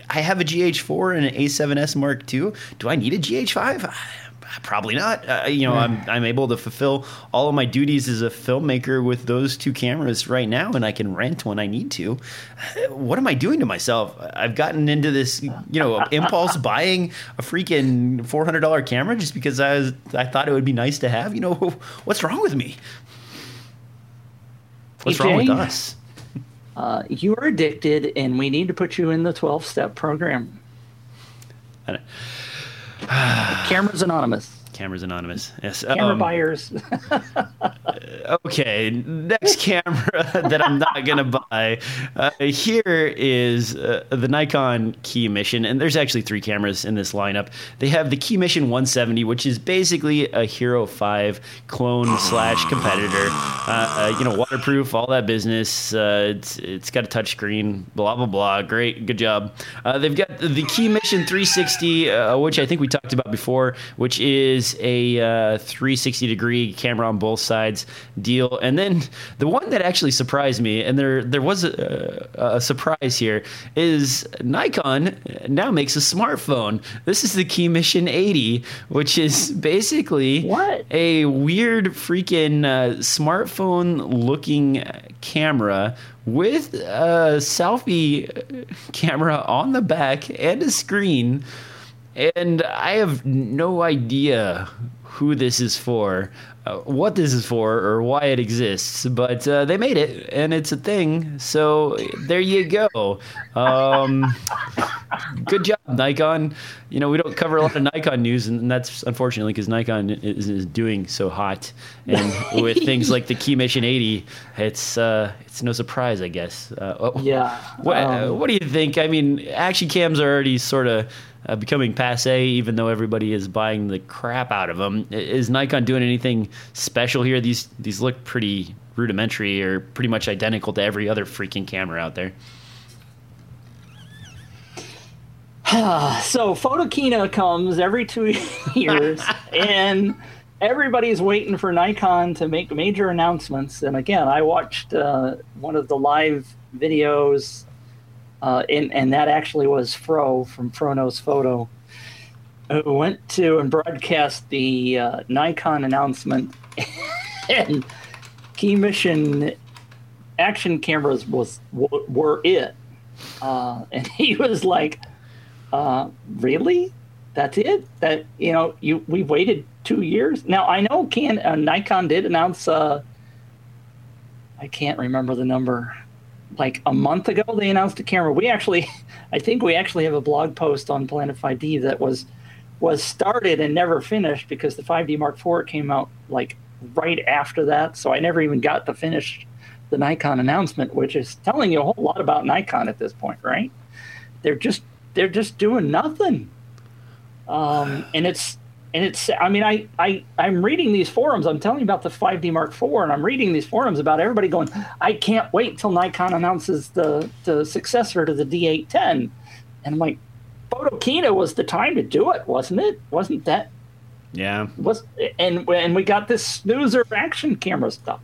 I have a GH4 and an A7S Mark II. Do I need a GH5? Probably not. Uh, you know, I'm I'm able to fulfill all of my duties as a filmmaker with those two cameras right now, and I can rent when I need to. Uh, What am I doing to myself? I've gotten into this, you know, impulse buying a freaking four hundred dollar camera just because I was I thought it would be nice to have. You know, what's wrong with me? What's wrong with us? Uh, you are addicted, and we need to put you in the 12 step program. Cameras Anonymous. Cameras Anonymous. Yes. Camera um, buyers. okay, next camera that I'm not gonna buy. Uh, here is uh, the Nikon Key Mission, and there's actually three cameras in this lineup. They have the Key Mission 170, which is basically a Hero 5 clone slash competitor. Uh, uh, you know, waterproof, all that business. Uh, it's it's got a touch screen. Blah blah blah. Great, good job. Uh, they've got the Key Mission 360, uh, which I think we talked about before, which is a uh, 360 degree camera on both sides deal. And then the one that actually surprised me, and there there was a, a surprise here, is Nikon now makes a smartphone. This is the Key Mission 80, which is basically What? a weird freaking uh, smartphone looking camera with a selfie camera on the back and a screen and I have no idea who this is for, uh, what this is for, or why it exists. But uh, they made it, and it's a thing. So there you go. Um, good job, Nikon. You know we don't cover a lot of Nikon news, and that's unfortunately because Nikon is, is doing so hot, and with things like the Key Mission 80, it's uh, it's no surprise, I guess. Uh, yeah. What, um, what do you think? I mean, action cams are already sort of uh, becoming passe, even though everybody is buying the crap out of them. Is Nikon doing anything special here? These these look pretty rudimentary or pretty much identical to every other freaking camera out there. So Photokina comes every two years, and everybody's waiting for Nikon to make major announcements. And again, I watched uh, one of the live videos, uh, and, and that actually was Fro from FroKnowsPhoto, who went to and broadcast the uh, Nikon announcement, and Key Mission action cameras was were it, uh, and he was like uh, really? That's it? That you know, you we waited two years. Now I know can uh, Nikon did announce. Uh, I can't remember the number. Like a month ago, they announced a camera. We actually, I think we actually have a blog post on Planet5D that was was started and never finished because the 5D Mark IV came out like right after that. So I never even got to finish the Nikon announcement, which is telling you a whole lot about Nikon at this point, right? They're just they're just doing nothing. Um, and it's and it's I mean I I I'm reading these forums. I'm telling you about the 5D Mark IV, and I'm reading these forums about everybody going. I can't wait until Nikon announces the the successor to the D810, and I'm like, Photokina was the time to do it, wasn't it? Wasn't that Yeah. was and and we got this snoozer action camera stuff.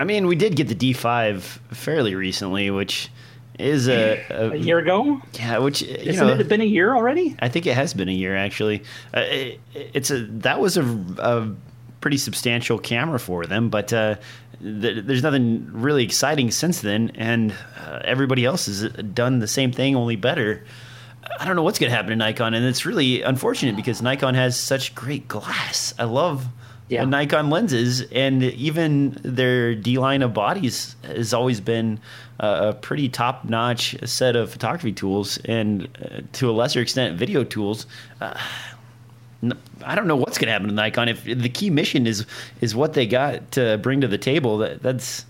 I mean, we did get the D5 fairly recently, which is a, a, A year ago, yeah, which you isn't know, it been a year already? I think it has been a year actually. Uh, it, it's a that was a, a pretty substantial camera for them, but uh, th- there's nothing really exciting since then, and uh, everybody else has done the same thing, only better. I don't know what's going to happen to Nikon, and it's really unfortunate because Nikon has such great glass. I love Yeah. Nikon lenses, and even their D line of bodies has always been uh, a pretty top notch set of photography tools, and uh, to a lesser extent, video tools. Uh, I don't know what's going to happen to Nikon if the key mission is is what they got to bring to the table. That that's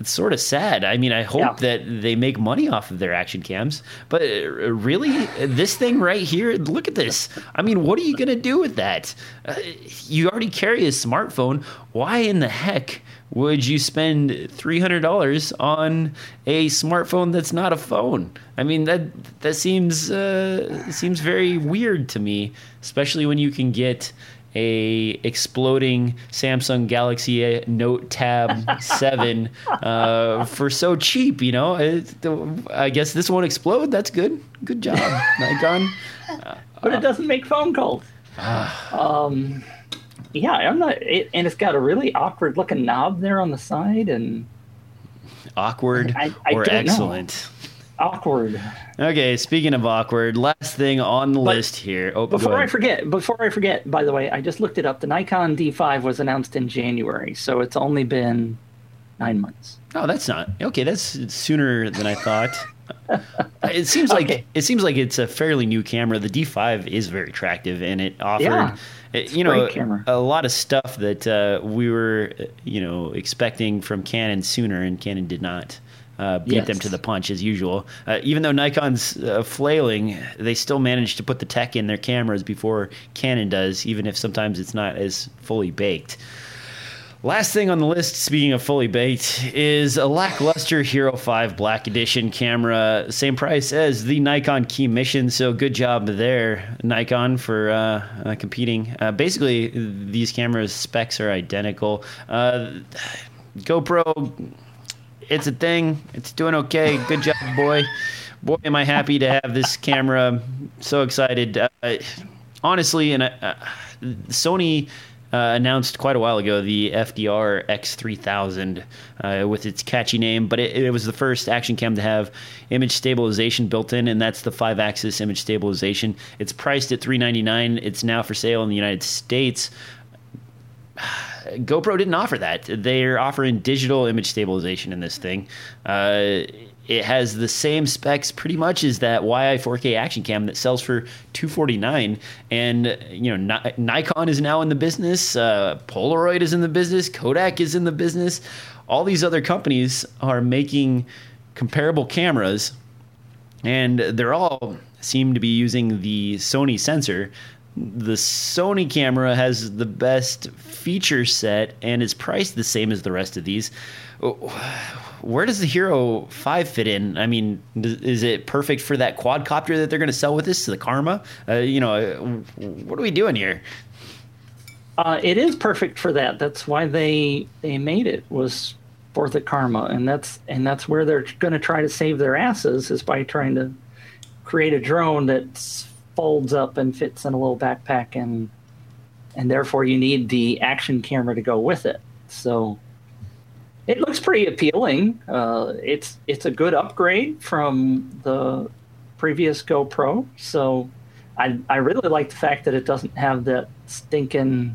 it's sort of sad. I mean, I hope Yeah. that they make money off of their action cams, but uh, really, this thing right here, look at this. I mean, what are you going to do with that? Uh, you already carry a smartphone. Why in the heck would you spend $300 on a smartphone that's not a phone? I mean, that that seems uh, seems very weird to me, especially when you can get a exploding Samsung Galaxy Note Tab 7 uh, for so cheap, you know. It, I guess this won't explode. That's good. Good job, Nikon. but it doesn't make phone calls. um, yeah, I'm not, it, and it's got a really awkward looking knob there on the side, and Awkward I- I or don't know. excellent? awkward. Okay, speaking of awkward, last thing on the But list here. Oh, Before I forget, before I forget, by the way, I just looked it up. The Nikon D5 was announced in January, so it's only been nine months. Oh, that's not okay. That's sooner than I thought. it seems like okay. it seems like it's a fairly new camera. The D5 is very attractive, and it offered, yeah, it, you know, a lot of stuff that uh, we were, you know, expecting from Canon sooner, and Canon did not. Uh, beat yes. them to the punch as usual. Uh, even though Nikon's uh, flailing, they still manage to put the tech in their cameras before Canon does, even if sometimes it's not as fully baked. Last thing on the list, speaking of fully baked, is a lackluster Hero 5 Black Edition camera. Same price as the Nikon Key Mission, so good job there, Nikon, for uh, uh, competing. Uh, basically, these cameras' specs are identical. Uh, GoPro, it's a thing. It's doing okay. Good job, boy. Boy, am I happy to have this camera. So excited. Uh, honestly, and uh, Sony uh, announced quite a while ago the FDR X3000 uh, with its catchy name, but it, it, was the first action cam to have image stabilization built in, and that's the five axis image stabilization. It's priced at 399. It's now for sale in the United States. GoPro didn't offer that. They're offering digital image stabilization in this thing. Uh, it has the same specs pretty much as that YI 4K action cam that sells for 249 and you know Nikon is now in the business, uh, Polaroid is in the business, Kodak is in the business. All these other companies are making comparable cameras and they're all seem to be using the Sony sensor. The Sony camera has the best feature set and is priced the same as the rest of these where does the Hero 5 fit in? I mean, is it perfect for that quadcopter that they're going to sell with this, the Karma? Uh, you know, what are we doing here? Uh, it is perfect for that. That's why they they made it was for the Karma, and that's and that's where they're going to try to save their asses is by trying to create a drone that folds up and fits in a little backpack, and and therefore you need the action camera to go with it. So it looks pretty appealing. Uh, it's it's a good upgrade from the previous GoPro. So I I really like the fact that it doesn't have that stinking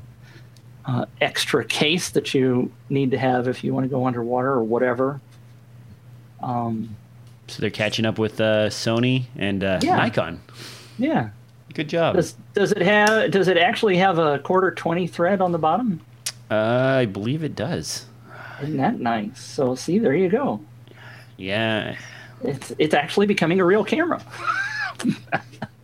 uh, extra case that you need to have if you want to go underwater or whatever. Um, so they're catching up with uh, Sony and uh, yeah. Nikon. Yeah. Good job. Does, does it have? Does it actually have a quarter twenty thread on the bottom? Uh, I believe it does. Isn't that nice? So see, there you go. Yeah. It's it's actually becoming a real camera.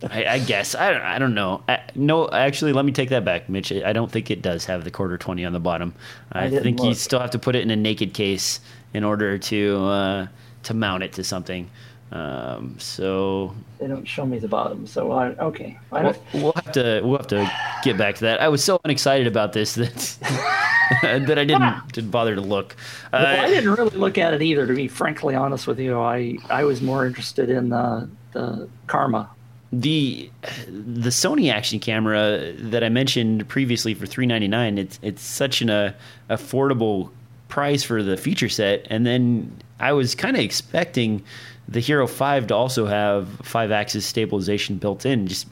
I, I, guess I don't, I don't know. I, no, actually, let me take that back, Mitch. I don't think it does have the quarter twenty on the bottom. I, I think look. you still have to put it in a naked case in order to uh, to mount it to something. Um, so they don't show me the bottom. So I, okay, I we'll, we'll, have to we'll have to get back to that. I was so unexcited about this that that I didn't didn't bother to look. Well, uh, I didn't really look at it either. To be frankly honest with you, I I was more interested in the the Karma. The the Sony action camera that I mentioned previously for three ninety nine. It's it's such an uh, affordable price for the feature set, and then I was kind of expecting the Hero 5 to also have five axis stabilization built in just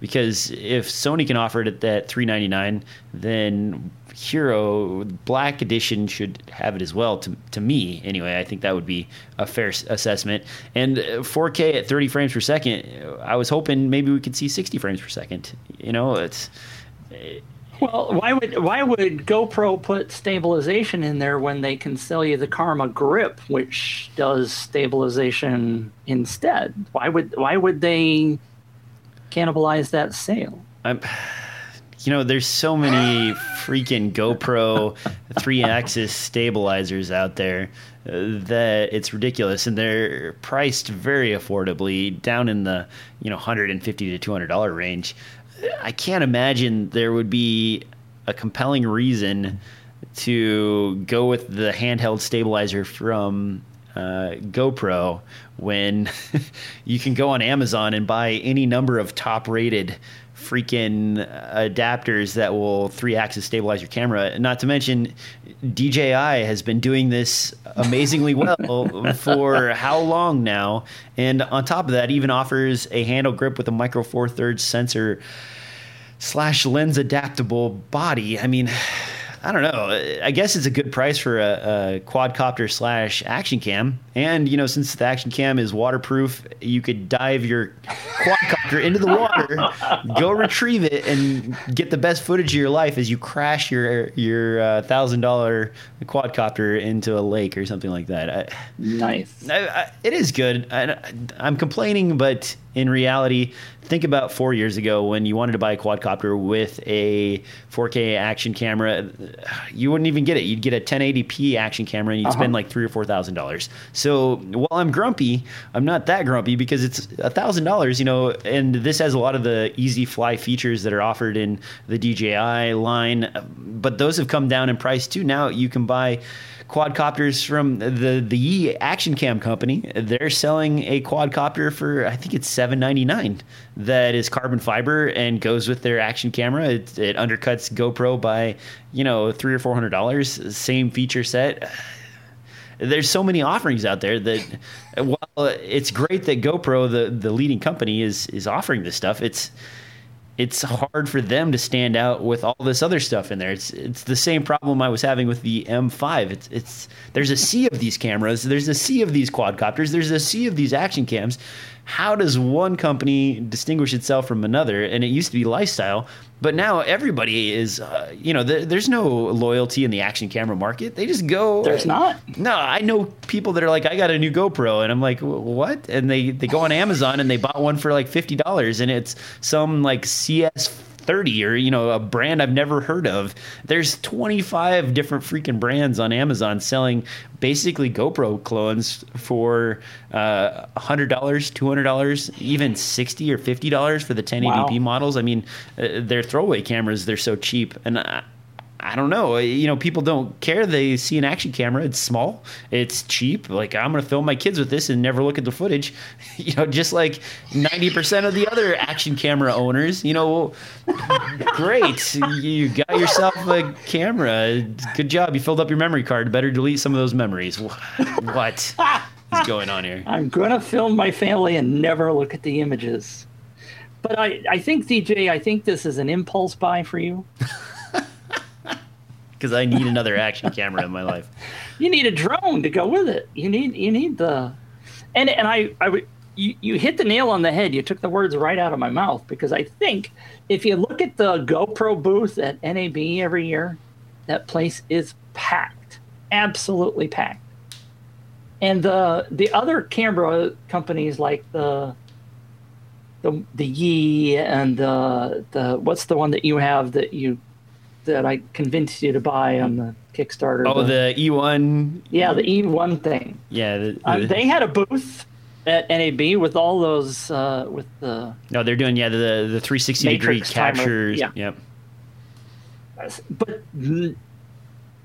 because if Sony can offer it at that 399 then Hero Black Edition should have it as well to to me anyway. I think that would be a fair assessment. And uh, 4K at 30 frames per second I was hoping maybe we could see 60 frames per second. You know it's well, why would why would GoPro put stabilization in there when they can sell you the Karma Grip, which does stabilization instead? Why would why would they cannibalize that sale? I'm, you know, there's so many freaking GoPro three-axis stabilizers out there uh, that it's ridiculous, and they're priced very affordably, down in the you know 150 to 200 dollar range. I can't imagine there would be a compelling reason to go with the handheld stabilizer from uh, GoPro when you can go on Amazon and buy any number of top rated freaking adapters that will three axis stabilize your camera. Not to mention, DJI has been doing this amazingly well for how long now? And on top of that, even offers a handle grip with a micro four thirds sensor slash lens adaptable body. I mean, I don't know. I guess it's a good price for a, a quadcopter slash action cam. And, you know, since the action cam is waterproof, you could dive your quadcopter into the water, go retrieve it, and get the best footage of your life as you crash your your uh, thousand dollar quadcopter into a lake or something like that. I, nice. I, I, it is good. I'm complaining, but in reality, think about four years ago when you wanted to buy a quadcopter with a 4K action camera. You wouldn't even get it. You'd get a 1080p action camera and you'd uh-huh. spend like three or four thousand dollars. So while I'm grumpy, I'm not that grumpy because it's a thousand dollars, you know. And this has a lot of the easy fly features that are offered in the DJI line, but those have come down in price too. Now you can buy quadcopters from the the Action Cam company. They're selling a quadcopter for I think it's seven ninety nine. That is carbon fiber and goes with their action camera. It, it undercuts GoPro by you know three or four hundred dollars. Same feature set. There's so many offerings out there that while it's great that GoPro, the the leading company, is is offering this stuff. It's it's hard for them to stand out with all this other stuff in there. It's it's the same problem I was having with the M5. It's it's there's a sea of these cameras, there's a sea of these quadcopters, there's a sea of these action cams. How does one company distinguish itself from another? And it used to be lifestyle, but now everybody is, uh, you know, th- there's no loyalty in the action camera market. They just go. There's not. No, I know people that are like, I got a new GoPro, and I'm like, what? And they they go on Amazon and they bought one for like fifty dollars, and it's some like CS 30 or you know a brand I've never heard of. There's 25 different freaking brands on Amazon selling basically GoPro clones for uh, $100, $200, even 60 or $50 for the 1080p wow. models. I mean, uh, they're throwaway cameras. They're so cheap. And I, I don't know. Uh, you know, people don't care. They see an action camera. It's small. It's cheap. Like I'm going to film my kids with this and never look at the footage. You know, just like 90% of the other action camera owners. You know, great. You got yourself a camera. Good job. You filled up your memory card. Better delete some of those memories. What is going on here? I'm going to film my family and never look at the images. But I, I think Deejay, I think this is an impulse buy for you because I need another action camera in my life. You need a drone to go with it. You need you need the, and and I I would you, you hit the nail on the head. You took the words right out of my mouth because I think if you look at the GoPro booth at NAB every year, that place is packed, absolutely packed. And the the other camera companies like the the the Yi and the the what's the one that you have that you that I convinced you to buy on the Kickstarter. Oh, the, the E1. Yeah, the E1 thing. Yeah, the, the, um, they had a booth at NAB with all those uh, with the. No, they're doing yeah the the 360 degree captures. Yeah. Yep. But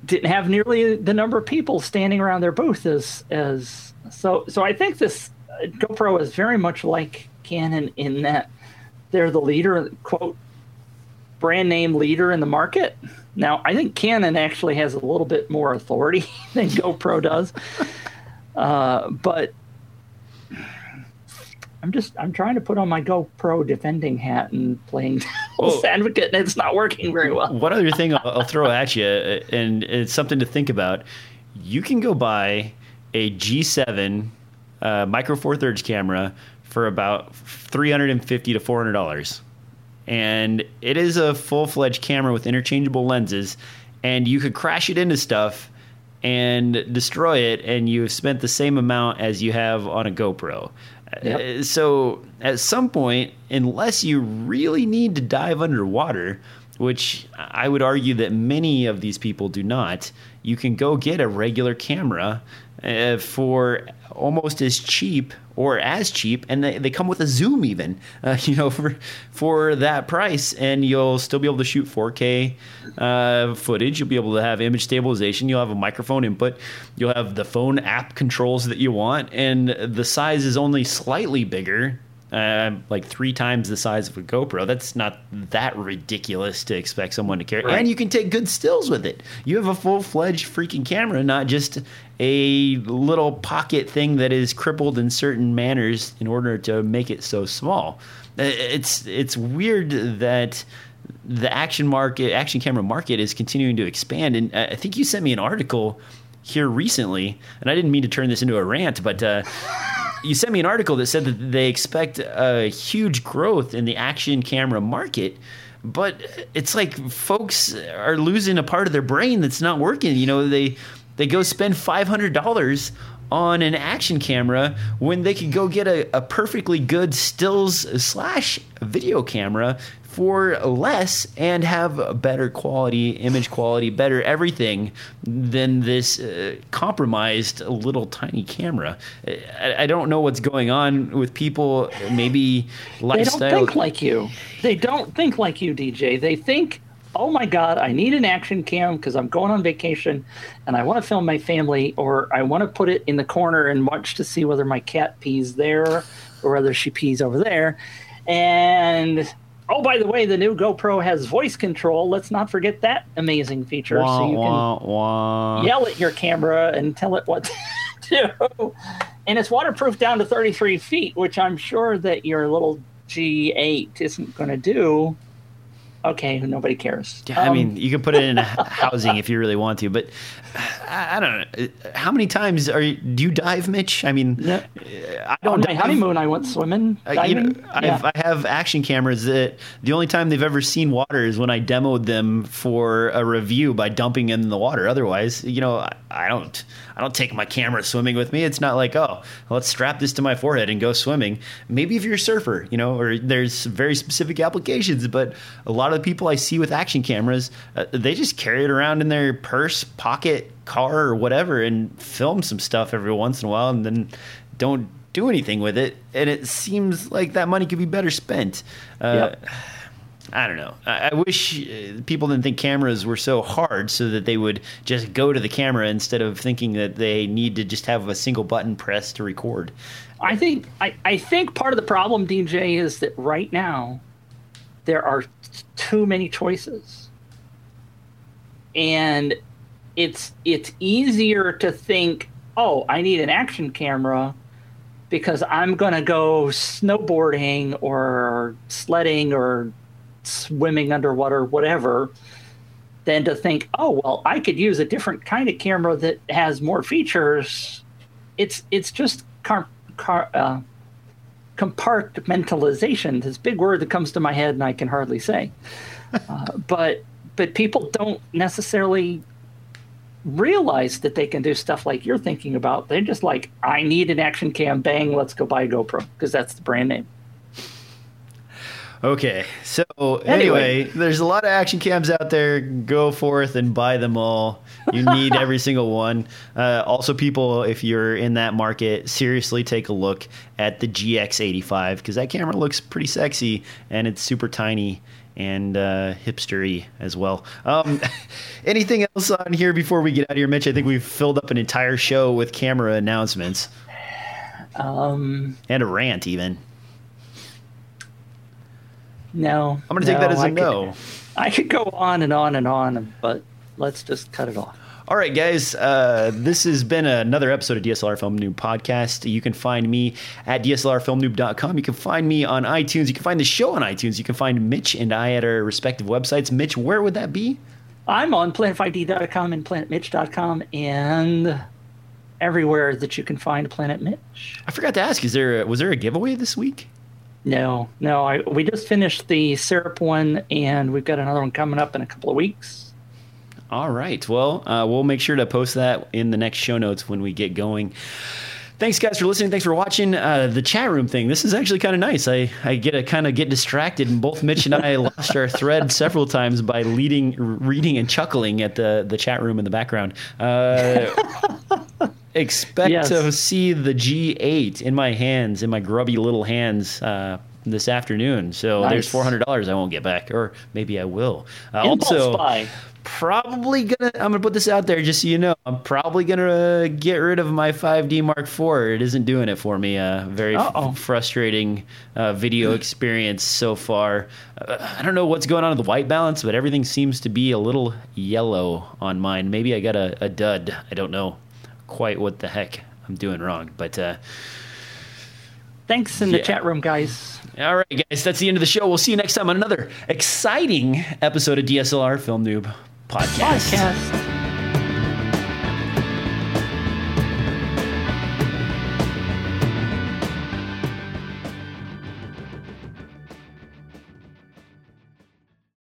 didn't have nearly the number of people standing around their booth as as so. So I think this uh, GoPro is very much like Canon in that they're the leader quote brand name leader in the market. Now, I think Canon actually has a little bit more authority than GoPro does, uh, but I'm just I'm trying to put on my GoPro defending hat and playing devil's well, advocate, and it's not working very well. One other thing I'll, I'll throw at you, and it's something to think about. You can go buy a G7 uh, micro four thirds camera for about three hundred and fifty to four hundred dollars and it is a full fledged camera with interchangeable lenses, and you could crash it into stuff and destroy it, and you've spent the same amount as you have on a GoPro. Yep. Uh, so at some point, unless you really need to dive underwater, which I would argue that many of these people do not, you can go get a regular camera uh, for almost as cheap or as cheap, and they, they come with a zoom even, uh, you know, for for that price, and you'll still be able to shoot 4K uh, footage. You'll be able to have image stabilization. You'll have a microphone input. You'll have the phone app controls that you want, and the size is only slightly bigger uh, like three times the size of a GoPro. That's not that ridiculous to expect someone to carry. Right. And you can take good stills with it. You have a full fledged freaking camera, not just a little pocket thing that is crippled in certain manners in order to make it so small. Uh, it's it's weird that the action market, action camera market, is continuing to expand. And I think you sent me an article here recently, and I didn't mean to turn this into a rant, but uh, you sent me an article that said that they expect a huge growth in the action camera market. But it's like folks are losing a part of their brain that's not working. You know, they they go spend five hundred dollars on an action camera when they could go get a, a perfectly good stills slash video camera for less and have better quality, image quality, better everything than this uh, compromised little tiny camera. I, I, don't know what's going on with people. Maybe lifestyle. They don't think like you. They don't think like you, Deejay. They think oh my god i need an action cam because i'm going on vacation and i want to film my family or i want to put it in the corner and watch to see whether my cat pees there or whether she pees over there and oh by the way the new gopro has voice control. Let's not forget that amazing feature. Wah, so you wah, can wah. yell at your camera and tell it what to do. And it's waterproof down to 33 feet which i'm sure that your little g8 isn't going to do okay, nobody cares. Yeah, um, I mean, you can put it in a housing if you really want to, but I, I, don't know. How many times are you, do you dive, Mitch? I mean, no, I don't. On my dive. honeymoon, I went swimming. Uh, you know, yeah. I have action cameras that the only time they've ever seen water is when I demoed them for a review by dumping in the water. Otherwise, you know, I, I don't. I don't take my camera swimming with me. It's not like, oh, let's strap this to my forehead and go swimming. Maybe if you're a surfer, you know, or there's very specific applications, but a lot of the people I see with action cameras, uh, they just carry it around in their purse, pocket, car, or whatever and film some stuff every once in a while and then don't do anything with it. And it seems like that money could be better spent. Uh, yep. I don't know. I, I wish uh, people didn't think cameras were so hard so that they would just go to the camera instead of thinking that they need to just have a single button press to record. I think I, I think part of the problem, Deejay, is that right now there are too many choices. And it's it's easier to think, oh, I need an action camera because I'm going to go snowboarding or sledding or swimming underwater, whatever, than to think, oh well, I could use a different kind of camera that has more features. It's it's just car, car, uh, compartmentalization. This big word that comes to my head and I can hardly say. Uh, but but people don't necessarily realize that they can do stuff like you're thinking about. They're just like, I need an action cam, bang, let's go buy a GoPro because that's the brand name. Okay, so anyway. anyway. there's a lot of action cams out there. Go forth and buy them all. You need every single one. Uh, also, people, if you're in that market, seriously take a look at the GX85 because that camera looks pretty sexy and it's super tiny and uh, hipstery as well. Um, anything else on here before we get out of here, Mitch? I think we've filled up an entire show with camera announcements. Um, and a rant, even. No. I'm going to take that as a I no. Could, I could go on and on and on, but let's just cut it off. All right, guys. Uh, this has been another episode of DSLR Film Noob Podcast. You can find me at DSLRFilmNoob.com. You can find me on iTunes. You can find the show on iTunes. You can find Mitch and I at our respective websites. Mitch, where would that be? I'm on planet5d.com and planetmitch.com and everywhere that you can find Planet Mitch. I forgot to ask, is there a, was there a giveaway this week? No, no. I, we just finished the syrup one, and we've got another one coming up in a couple of weeks. All right. Well, uh, we'll make sure to post that in the next show notes when we get going. Thanks, guys, for listening. Thanks for watching uh, the chat room thing. This is actually kind of nice. I, I get to kind of get distracted, and both Mitch and I lost our thread several times by leading, reading, and chuckling at the, the chat room in the background. Uh, expect yes. to see the G8 in my hands, in my grubby little hands. Uh, this afternoon, so nice. there's four hundred dollars I won't get back, or maybe I will. Uh, also, spy. probably gonna. I'm gonna put this out there just so you know. I'm probably gonna uh, get rid of my 5D Mark IV. It isn't doing it for me. Uh, very f- frustrating uh, video experience so far. Uh, I don't know what's going on with the white balance, but everything seems to be a little yellow on mine. Maybe I got a, a dud. I don't know quite what the heck I'm doing wrong. But uh, Thanks in the chat room, guys. All right, guys, that's the end of the show. We'll see you next time on another exciting episode of DSLR Film Noob Podcast. Podcast.